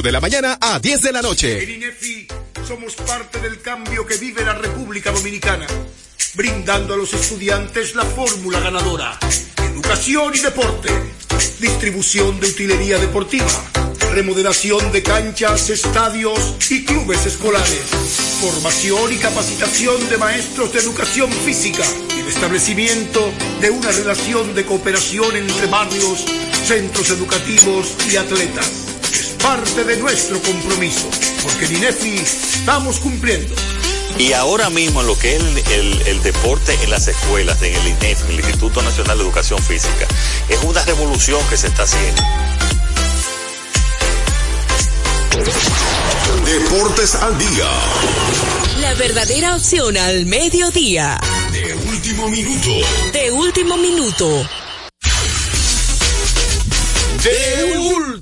de la mañana a 10 de la noche. En INEFI somos parte del cambio que vive la República Dominicana, brindando a los estudiantes la fórmula ganadora. Educación y deporte, distribución de utilería deportiva, remodelación de canchas, estadios y clubes escolares, formación y capacitación de maestros de educación física y el establecimiento de una relación de cooperación entre barrios, centros educativos y atletas parte de nuestro compromiso, porque en INEFI estamos cumpliendo. Y ahora mismo lo que es el, el- el deporte en las escuelas, en el INEF, el Instituto Nacional de Educación Física, es una revolución que se está haciendo. Deportes al día. La verdadera opción al mediodía. De último minuto. De último minuto. De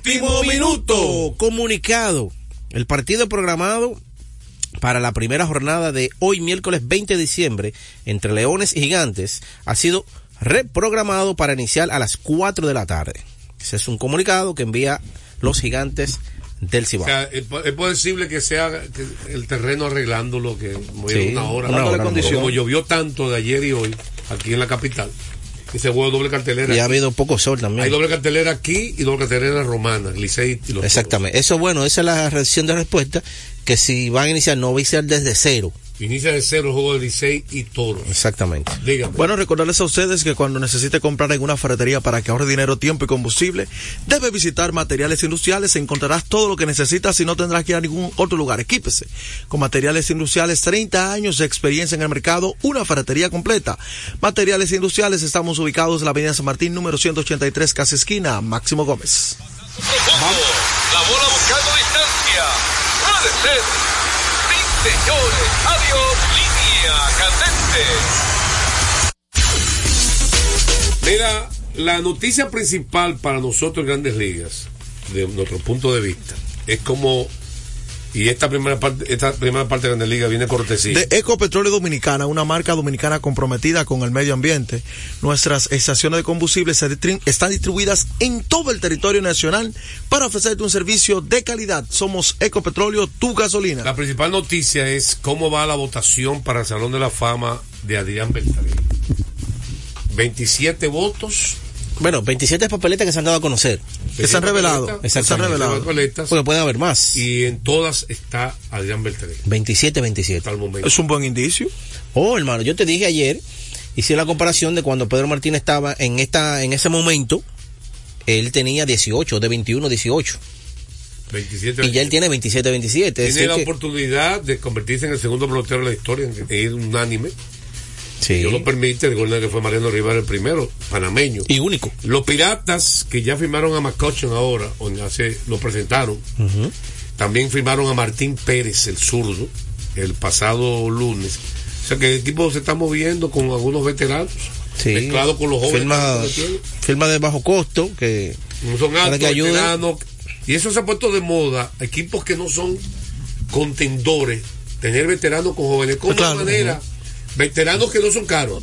último minuto. Comunicado. El partido programado para la primera jornada de hoy miércoles 20 de diciembre entre Leones y Gigantes ha sido reprogramado para iniciar a las 4 de la tarde. Ese es un comunicado que envía los Gigantes del O Cibao. sea, es, po- es posible que sea que el terreno arreglándolo, que como Sí, una hora. una hora, Como condición. llovió tanto de ayer y hoy, aquí en la capital, y se juega doble cartelera. y ha habido poco sol también. Hay doble cartelera aquí y doble cartelera romana, Licey y los Exactamente. Eso bueno, esa es la reacción de respuesta, que si van a iniciar, no va a iniciar desde cero. Inicia de cero el juego de Licey y Toros. Exactamente. Dígame. Bueno, recordarles a ustedes que cuando necesite comprar en una ferretería para que ahorre dinero, tiempo y combustible, debe visitar materiales industriales. Encontrarás todo lo que necesitas y no tendrás que ir a ningún otro lugar. Equípese. Con materiales industriales, 30 años de experiencia en el mercado, una ferretería completa. Materiales industriales, estamos ubicados en la avenida San Martín, número 183, casa esquina, Máximo Gómez. La bola buscando distancia. Puede ser. Señores. Adiós. Línea candente. Mira, la noticia principal para nosotros Grandes Ligas, de nuestro punto de vista, es como y esta primera parte, esta primera parte de Grandes Ligas viene cortesía. De Ecopetróleo Dominicana, una marca dominicana comprometida con el medio ambiente. Nuestras estaciones de combustible están distribuidas en todo el territorio nacional para ofrecerte un servicio de calidad. Somos Ecopetróleo, tu gasolina. La principal noticia es cómo va la votación para el Salón de la Fama de Adrián Beltrán. 27 votos. Bueno, 27 papeletas que se han dado a conocer. Que se han revelado. Se han revelado. papeletas, Porque pueden haber más. y en todas está Adrián Beltrán. 27, 27. Hasta el momento. Es un buen indicio. Oh, hermano, yo te dije ayer, hice la comparación de cuando Pedro Martínez estaba en esta en ese momento, él tenía 18, de 21 a 18. 27 Y ya él tiene 27, 27. Es Tiene la que- oportunidad de convertirse en el segundo pelotero de la historia en en ir unánime. Sí. Dios lo permite, recuerden que fue Mariano Rivera el primero, panameño. Y único. Los piratas, que ya firmaron a McCutcheon ahora, o hace, lo presentaron, también firmaron a Martín Pérez, el zurdo, el pasado lunes. O sea que el equipo se está moviendo con algunos veteranos, Sí. mezclado con los jóvenes. Firma, de bajo costo, que Son para altos, que veteranos. Y eso se ha puesto de moda, equipos que no son contendores, tener veteranos con jóvenes, como Claro, una manera, veteranos que no son caros,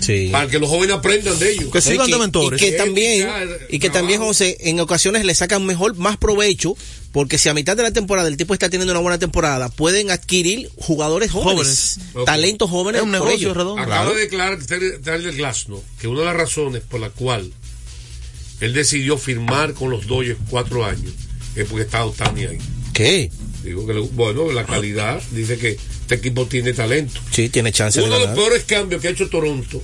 Sí. para que los jóvenes aprendan de ellos. Que sirvan de mentores. Y que también, y que también. José, en ocasiones le sacan mejor, más provecho, porque si a mitad de la temporada el tipo está teniendo una buena temporada, pueden adquirir jugadores jóvenes, talentos jóvenes. Es un negocio redondo. Acaba Claro. de declarar Tyler Glasnow que una de las razones por la cual él decidió firmar con los Dodgers cuatro años es porque está Otani ahí. ¿Qué? Digo que, bueno, la calidad dice que este equipo tiene talento. Sí, tiene chance Uno de de los peores cambios que ha hecho Toronto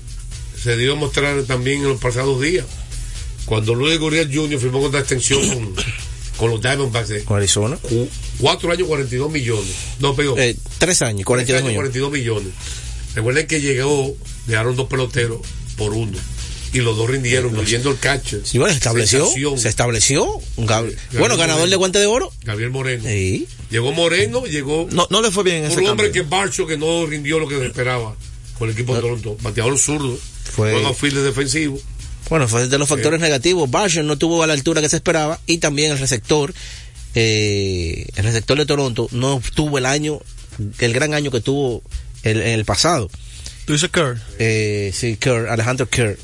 se dio a mostrar también en los pasados días. Cuando Luis Gurriel Jr. firmó una extensión con, con los Diamondbacks de Con Arizona. cu- cuatro años, 42 millones. No, perdón. Eh, tres años, 42 Tres años, millones. 42 millones. Recuerden que llegó, dejaron dos peloteros por uno. Y los dos rindieron, incluyendo el catcher. Sí, bueno, se estableció. Sensación. Se estableció. un Gab- Gabriel bueno, ganador Moreno. de guante de oro. Gabriel Moreno. Sí. Llegó Moreno, llegó No, no le fue bien en un ese hombre cambio. que Barcho que no rindió lo que se esperaba con el equipo de Toronto. Bateador zurdo. Fue- Juega field defensivo. Bueno, fue de los factores negativos. Barger no tuvo a la altura que se esperaba y también el receptor, eh, el receptor de Toronto no tuvo el año, el gran año que tuvo el, en el pasado. Tú dices Kerr. Eh, sí, Kerr, Alejandro Kerr.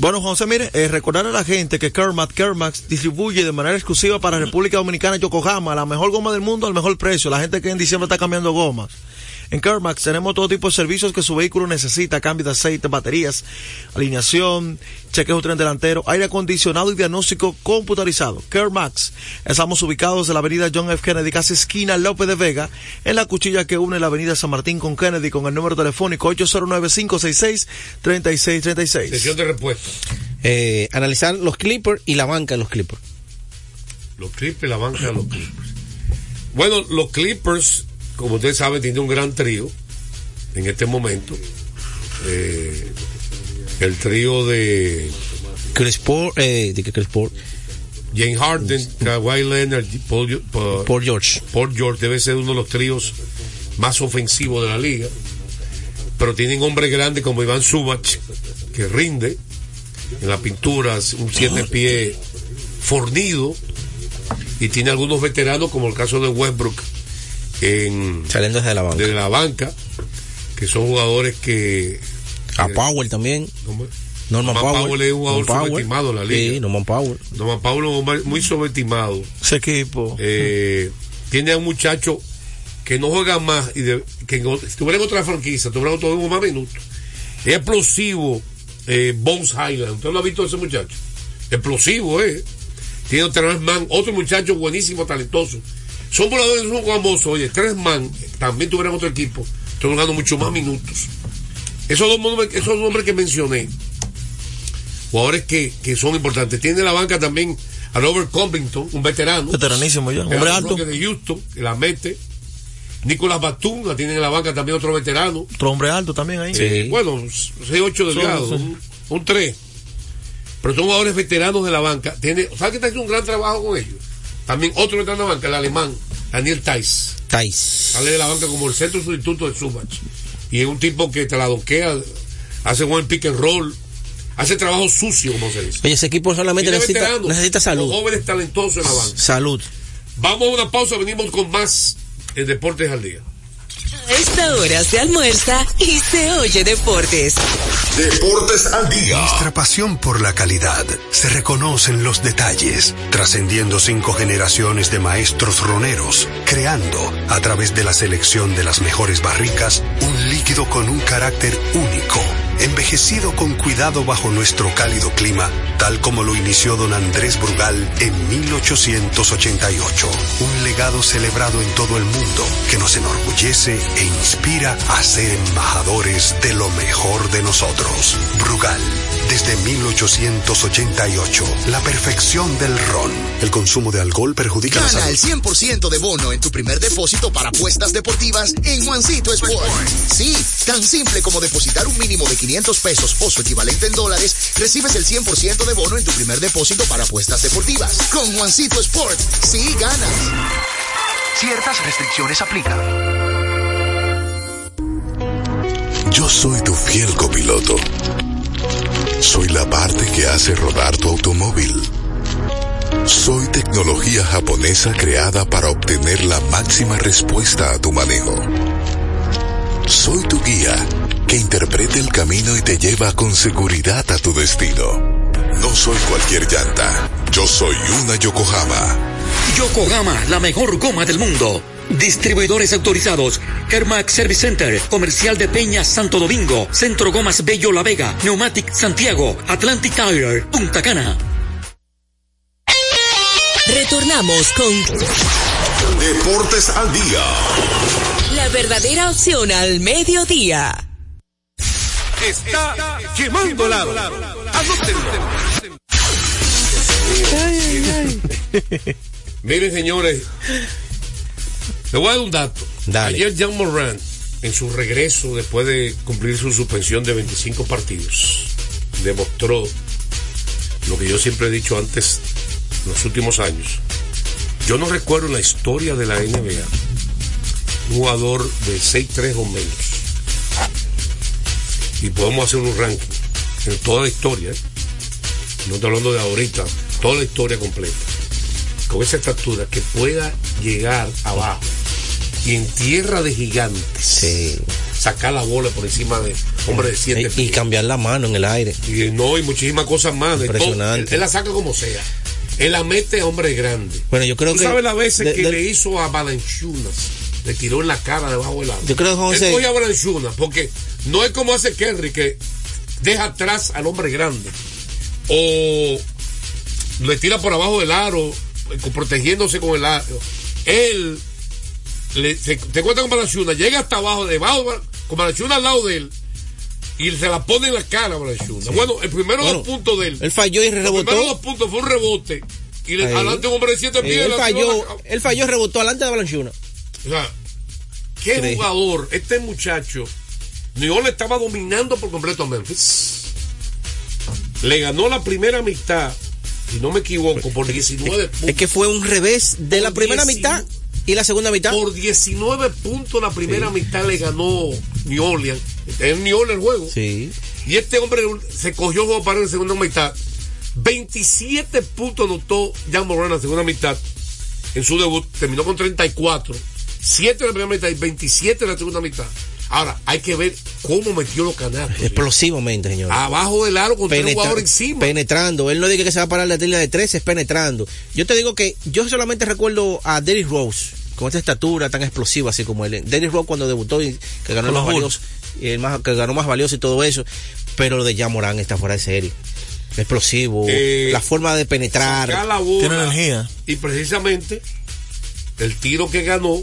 Bueno, José, mire, eh, recordar a la gente que Kermax, Kermax distribuye de manera exclusiva para República Dominicana Yokohama la mejor goma del mundo al mejor precio. La gente que en diciembre está cambiando gomas. En Kermax tenemos todo tipo de servicios que su vehículo necesita, cambio de aceite, baterías, alineación, chequeo tren delantero, aire acondicionado y diagnóstico computarizado. Kermax. Estamos ubicados en la avenida John F. Kennedy, casi esquina López de Vega, en la cuchilla que une la avenida San Martín con Kennedy con el número telefónico 809-566-3636. Sesión de respuesta. Eh, analizar los Clippers y la banca de los Clippers. Los Clippers, la banca de los Clippers. Bueno, los Clippers, como ustedes saben, tienen un gran trío en este momento. Eh, el trío de Chris Paul, eh, de Chris Paul, James Harden, Kawhi Leonard, Paul- Paul George. Paul George debe ser uno de los tríos más ofensivos de la liga. Pero tienen hombres grandes como Iván Subach, que rinde en la pintura, un siete pie fornido. Y tiene algunos veteranos, como el caso de Westbrook, en, Saliendo desde la banca. de la banca, que son jugadores que. A Powell también. ¿cómo es? Norman Powell. es un jugador Norman Powell. subestimado en la liga. Sí, Norman Powell. Norman Powell es un hombre muy subestimado. Ese equipo. Eh, tiene a un muchacho que no juega más y de- que en- si tuviera en otra franquicia, tuviera otro más minutos. Es explosivo, eh, Bones Highland. ¿Usted lo ha visto ese muchacho? Explosivo, ¿eh? Tiene a tres man, otro muchacho buenísimo, talentoso. Son voladores, son famosos. Oye, tres man también tuvieran otro equipo. Están jugando mucho más minutos. Esos dos nombres, esos nombres que mencioné, jugadores que, que son importantes. Tiene en la banca también a Robert Covington, un veterano. Veteranísimo ya, hombre alto. De Houston, que la mete. Nicolás Batum, la tiene en la banca también otro veterano. Otro hombre alto también ahí. Eh, bueno, 6-8 delgados, Son- un, un 3. Pero son jugadores veteranos de la banca. Tiene, ¿Sabes que está haciendo un gran trabajo con ellos? También otro veterano de la banca, el alemán, Daniel Tais. Tais. Sale de la banca como el centro sustituto de Subach. Y es un tipo que te la doquea, hace buen pick and roll, hace trabajo sucio, como se dice. Oye, ese equipo solamente necesita, necesita salud. con jóvenes talentosos en la banca. Salud. Vamos a una pausa, venimos con más en Deportes al Día. A esta hora se almuerza y se oye deportes. Deportes al día. Nuestra pasión por la calidad se reconoce en los detalles, trascendiendo cinco generaciones de maestros roneros, creando, a través de la selección de las mejores barricas, un líquido con un carácter único, envejecido con cuidado bajo nuestro cálido clima, tal como lo inició don Andrés Brugal en 1888. Un legado celebrado en todo el mundo que nos enorgullece e inspira a ser embajadores de lo mejor de nosotros. Brugal, desde 1888, la perfección del ron. El consumo de alcohol perjudica la Gana salud. el 100% de bono en tu primer depósito para apuestas deportivas en Juancito Sport. Sí, tan simple como depositar un mínimo de 500 pesos o su equivalente en dólares, recibes el 100% de bono en tu primer depósito para apuestas deportivas. Con Juancito Sport, sí ganas. Ciertas restricciones aplican. Yo soy tu fiel copiloto. Soy la parte que hace rodar tu automóvil. Soy tecnología japonesa creada para obtener la máxima respuesta a tu manejo. Soy tu guía que interpreta el camino y te lleva con seguridad a tu destino. No soy cualquier llanta. Yo soy una Yokohama. Yokohama, la mejor goma del mundo. Distribuidores autorizados. Kermac Service Center, Comercial de Peña Santo Domingo, Centro Gomas Bello La Vega, Neumatic Santiago, Atlantic Tire, Punta Cana. Retornamos con Deportes al día. la verdadera opción al mediodía. Está quemando lado. Miren, señores, le voy a dar un dato. Dale. Ayer Jan Moran, en su regreso después de cumplir su suspensión de 25 partidos, demostró lo que yo siempre he dicho antes, en los últimos años. Yo no recuerdo en la historia de la NBA un jugador de 6-3 o menos. Y podemos hacer un ranking en toda la historia. ¿eh? No estoy hablando de ahorita, toda la historia completa con esa estatura que pueda llegar abajo y en tierra de gigantes sacar la bola por encima de hombre de siete Y, y cambiar la mano en el aire. Y no, y muchísimas cosas más. Impresionante. Él, él la saca como sea. Él la mete a hombre grande. Bueno, yo creo ¿Tú que. sabes las veces de- que de- le hizo a Balanchunas? Le tiró en la cara debajo del agua. Yo creo que Él José- coge a Balanchunas porque no es como hace Kerry que deja atrás al hombre grande. O le tira por abajo del aro, eh, protegiéndose con el aro. Él le, se, te cuenta con Balanchunas, llega hasta abajo, debajo, con Balanchunas al lado de él. Y se la pone en la cara a Balanchunas. Bueno, el primero Bueno, dos puntos de él. Él falló y rebotó. primeros dos puntos fue un rebote. Y le, adelante un hombre de siete pies. él falló, la- él falló, rebotó adelante de Balanchuna. o sea, qué jugador, este muchacho. New Orleans estaba dominando por completo a Memphis. Le ganó la primera mitad, si no me equivoco, por 19 puntos. Es que fue un revés de la primera 19 mitad y la segunda mitad. Por 19 puntos la primera mitad le ganó New Orleans. Es New Orleans el juego. Sí. Y este hombre se cogió el juego para la segunda mitad. 27 puntos anotó Jan Moran en la segunda mitad. En su debut terminó con 34. 7 en la primera mitad y 27 en la segunda mitad. Ahora, hay que ver cómo metió los canastos. Explosivamente, señor. Abajo del aro con tres Penetra- jugadores encima. Penetrando. Él no dice que se va a parar la tela de tres, es penetrando. Yo te digo que yo solamente recuerdo a Derrick Rose con esta estatura tan explosiva así como él. Derrick Rose cuando debutó y que ganó más los valioso, y el más, que ganó más valioso y todo eso. Pero lo de Yamorán está fuera de serie. Explosivo. Eh, la forma de penetrar. la bola. Y precisamente el tiro que ganó,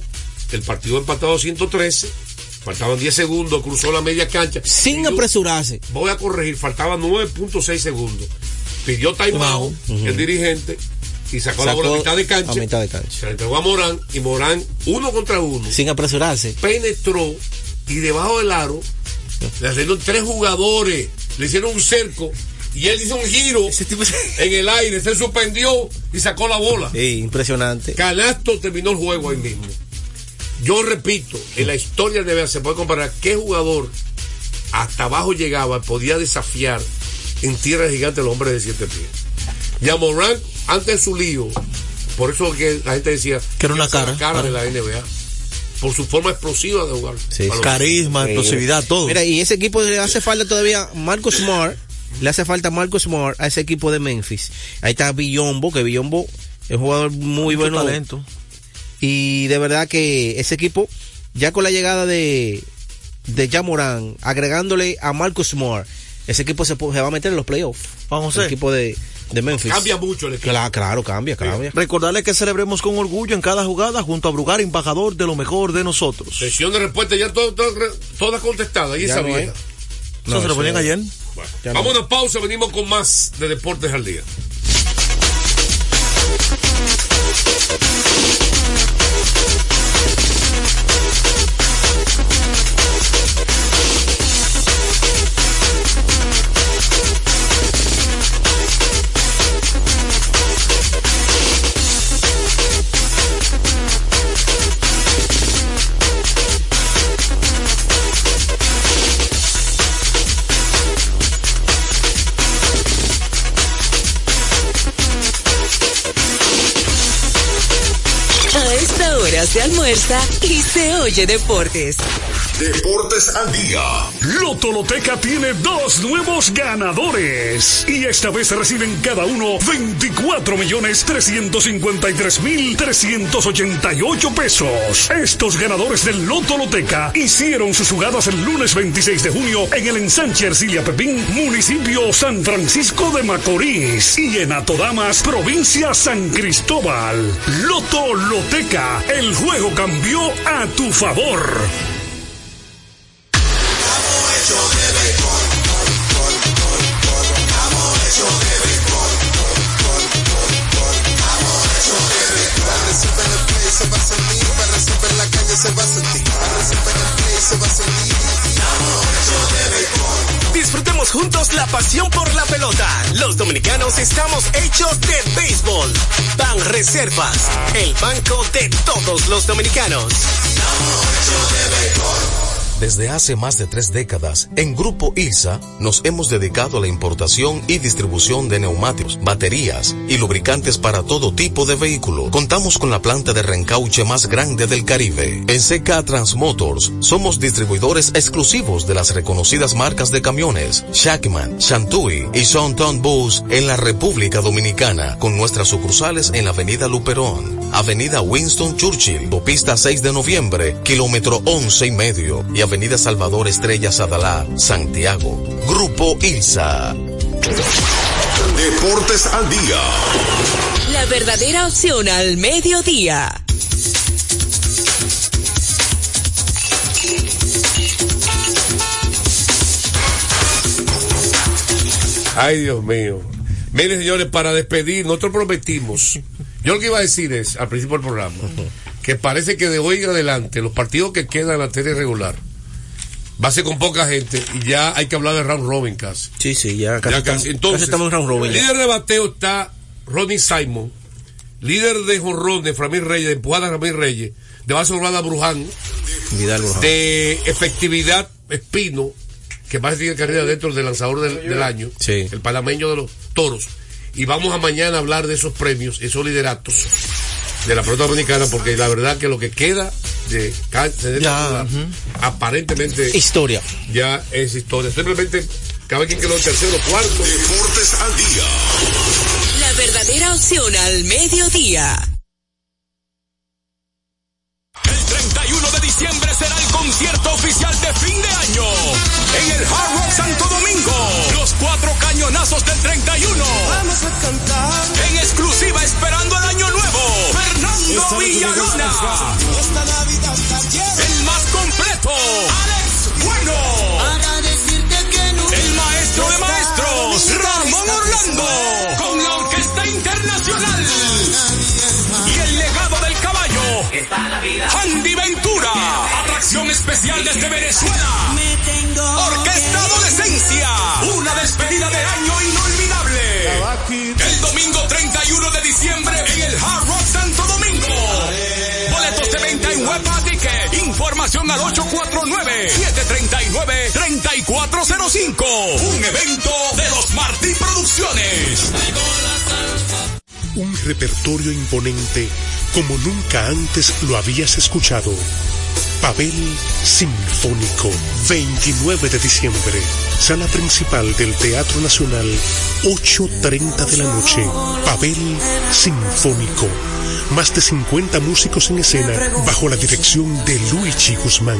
el partido empatado 113, faltaban 10 segundos, cruzó la media cancha. Sin apresurarse. Voy a corregir, faltaban 9.6 segundos. Pidió timeout el dirigente y sacó, la bola a mitad de cancha. A mitad de cancha. Se la entregó a Morán y Morán, uno contra uno, Sin apresurarse. penetró y debajo del aro le salieron tres jugadores, le hicieron un cerco y él hizo un giro en el aire, se suspendió y sacó la bola. Sí, impresionante. Canasto terminó el juego ahí mismo. Yo repito, en la historia de NBA se puede comparar qué jugador hasta abajo llegaba, podía desafiar en tierra gigante a los hombres de siete pies. Ya Morán, antes de su lío, por eso que la gente decía Que era una la cara, cara de la NBA, por su forma explosiva de jugar. Baloncesto. Carisma, explosividad, todo. Mira, y ese equipo le hace falta todavía Marcos Smart. Le hace falta Marcos Smart a ese equipo de Memphis. Ahí está Villombo, que Villombo es un jugador muy Mucho bueno. talento. Y de verdad que ese equipo, ya con la llegada de, de Jamorán, agregándole a Marcus Smart, ese equipo se, va a meter en los playoffs. Vamos El equipo de, de Memphis. Cambia mucho el equipo. Claro, claro, cambia, cambia. Recordarles que celebremos con orgullo en cada jugada junto a Brugar, embajador de lo mejor de nosotros. Sesión de respuesta ya todo- todo- todas contestadas. Y Ya esa no. Eso se lo ponían ayer. Vamos a una pausa, venimos con más de Deportes al Día. Almuerza y se oye deportes. Deportes al día. Lotoloteca tiene dos nuevos ganadores. Y esta vez reciben cada uno 24 millones 353 mil 388 pesos. Estos ganadores del Lotoloteca hicieron sus jugadas el lunes 26 de junio en el ensanche Ercilia Pepín, municipio San Francisco de Macorís. Y en Atodamas, provincia San Cristóbal. Lotoloteca, el juego cambió a tu favor. La pasión por la pelota. Los dominicanos estamos hechos de béisbol. Ban Reservas, el banco de todos los dominicanos. Desde hace más de tres décadas, en Grupo ILSA nos hemos dedicado a la importación y distribución de neumáticos, baterías y lubricantes para todo tipo de vehículo. Contamos con la planta de reencauche más grande del Caribe. En CK Transmotors somos distribuidores exclusivos de las reconocidas marcas de camiones Shackman, Shantui y Sonton Bus en la República Dominicana, con nuestras sucursales en la Avenida Luperón, Avenida Winston Churchill, Pista 6 de noviembre, kilómetro 11 y medio, y Avenida Salvador Estrella Sadalá, Santiago. Grupo ILSA. Deportes al día. La verdadera opción al mediodía. Ay, Dios mío. Miren, señores, para despedir, nosotros prometimos. Yo lo que iba a decir es, al principio del programa, que parece que de hoy en adelante, los partidos que quedan en la serie regular, va a ser con poca gente y ya hay que hablar de round robin casi. Sí, sí, ya casi, Ya estamos. Entonces, casi estamos en round robin. líder de bateo está Ronnie Simon, líder de jonrón de Framil Reyes, de empujada de Framil Reyes, de base urbana Bruján, Vidal Bruján. de efectividad Espino, que va a seguir carrera dentro del lanzador del, del año, el panameño de los toros. Y vamos a mañana hablar de esos premios, esos lideratos de la pelota dominicana, porque la verdad que lo que queda de cáncer, Ya, aparentemente historia. Ya es historia. Simplemente cada quien quedó tercero, cuarto. Deportes al día. La verdadera opción al mediodía. El 31 de diciembre será el concierto oficial de fin de año en el Hard Rock Santo Domingo. Los cuatro cañonazos del 31. Vamos a cantar en exclusiva esperando el año nuevo. Fernando Villalona. El más completo. Alex Bueno. El maestro de maestros. Ramón Orlando. Con la Orquesta Internacional. Y el legado del caballo. Andy Ventura. Atracción especial desde Venezuela. Orquesta Adolescencia. Una despedida de año inolvidable. El domingo 31 de diciembre en el Hard Rock Información al 849-739-3405. Un evento de los Martí Producciones. Un repertorio imponente como nunca antes lo habías escuchado. Pavel Sinfónico, 29 de diciembre, sala principal del Teatro Nacional, 8.30 de la noche. Pavel Sinfónico, más de 50 músicos en escena bajo la dirección de Luigi Guzmán.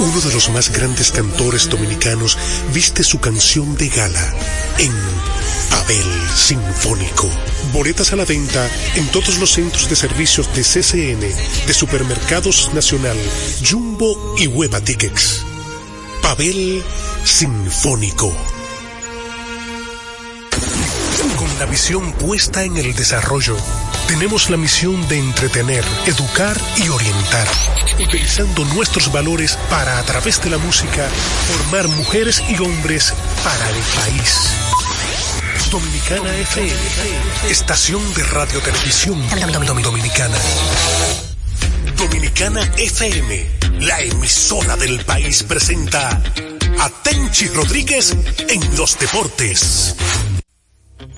Uno de los más grandes cantores dominicanos viste su canción de gala en Pavel Sinfónico. Boletas a la venta en todos los centros de servicios de CCN, de Supermercados Nacional, Jumbo y Hueva Tickets. Pavel Sinfónico. Con la visión puesta en el desarrollo, tenemos la misión de entretener, educar y orientar, utilizando nuestros valores para, a través de la música, formar mujeres y hombres para el país. Dominicana FM, estación de radio televisión dominicana. Dominicana FM, la emisora del país presenta a Tenchi Rodríguez en los deportes.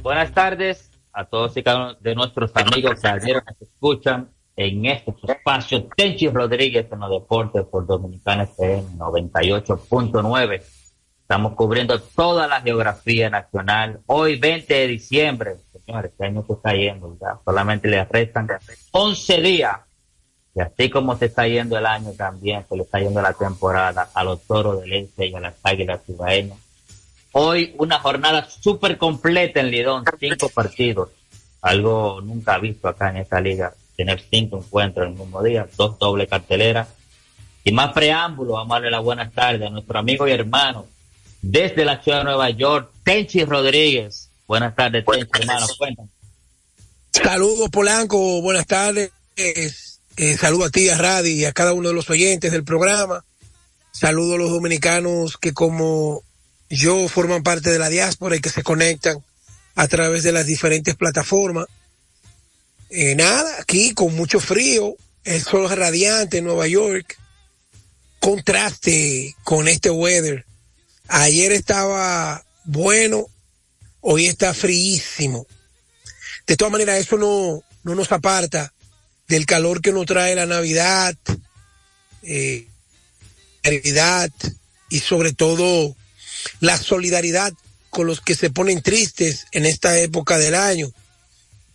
Buenas tardes a todos y cada uno de nuestros amigos que ayer nos escuchan en este espacio Tenchi Rodríguez en los deportes por Dominicana FM 98.9. Estamos cubriendo toda la geografía nacional. Hoy 20 de diciembre, señores, este año está yendo. Solamente le restan 11 días. Y así como se está yendo el año también, se le está yendo la temporada a los toros del Este y a las águilas cibaeñas. Hoy una jornada súper completa en Lidón, cinco partidos. Algo nunca visto acá en esta liga, tener cinco encuentros en el mismo día, dos doble carteleras. Y más preámbulo, vamos a darle las buenas tardes a nuestro amigo y hermano desde la ciudad de Nueva York, Tenchi Rodríguez. Buenas tardes, Tenchi, hermano, cuéntanos. Saludos, Polanco, buenas tardes. Eh, saludo a ti, a Radi y a cada uno de los oyentes del programa. Saludo a los dominicanos que como yo forman parte de la diáspora y que se conectan a través de las diferentes plataformas. Eh, nada, aquí con mucho frío, el sol radiante en Nueva York, contraste con este weather. Ayer estaba bueno, hoy está fríísimo. De todas maneras, eso no, no nos aparta del calor que nos trae la Navidad, eh, Navidad y sobre todo la solidaridad con los que se ponen tristes en esta época del año,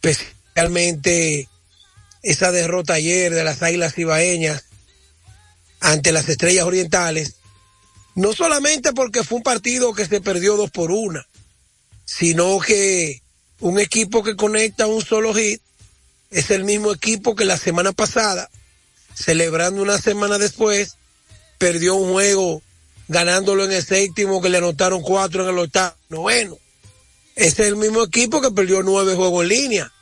especialmente esa derrota ayer de las Águilas Ibaeñas ante las Estrellas Orientales, no solamente porque fue un partido que se perdió dos por una, sino que un equipo que conecta un solo hit es el mismo equipo que la semana pasada, celebrando una semana después, perdió un juego ganándolo en el séptimo que le anotaron cuatro en el octavo, noveno. Es el mismo equipo que perdió nueve juegos en línea.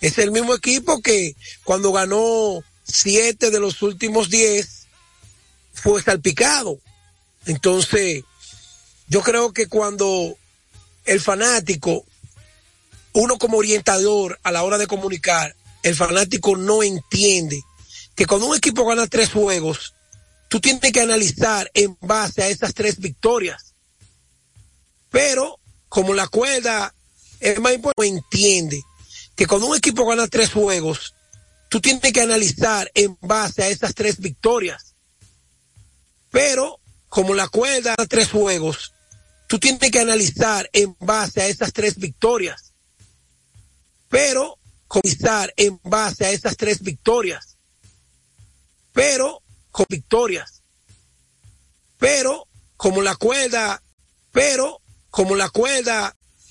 Es el mismo equipo que cuando ganó siete de los últimos diez fue salpicado. Entonces, yo creo que cuando el fanático, uno como orientador a la hora de comunicar, el fanático no entiende que cuando un equipo gana tres juegos, tú tienes que analizar en base a esas tres victorias. Pero como la cuerda es más importante, entiende que cuando un equipo gana tres juegos, tú tienes que analizar en base a esas tres victorias. Pero, como la cuerda a tres juegos, tú tienes que analizar en base a esas tres victorias. Pero, comenzar en base a esas tres victorias. Pero, con victorias. Pero, como la cuerda, pero, como la cuerda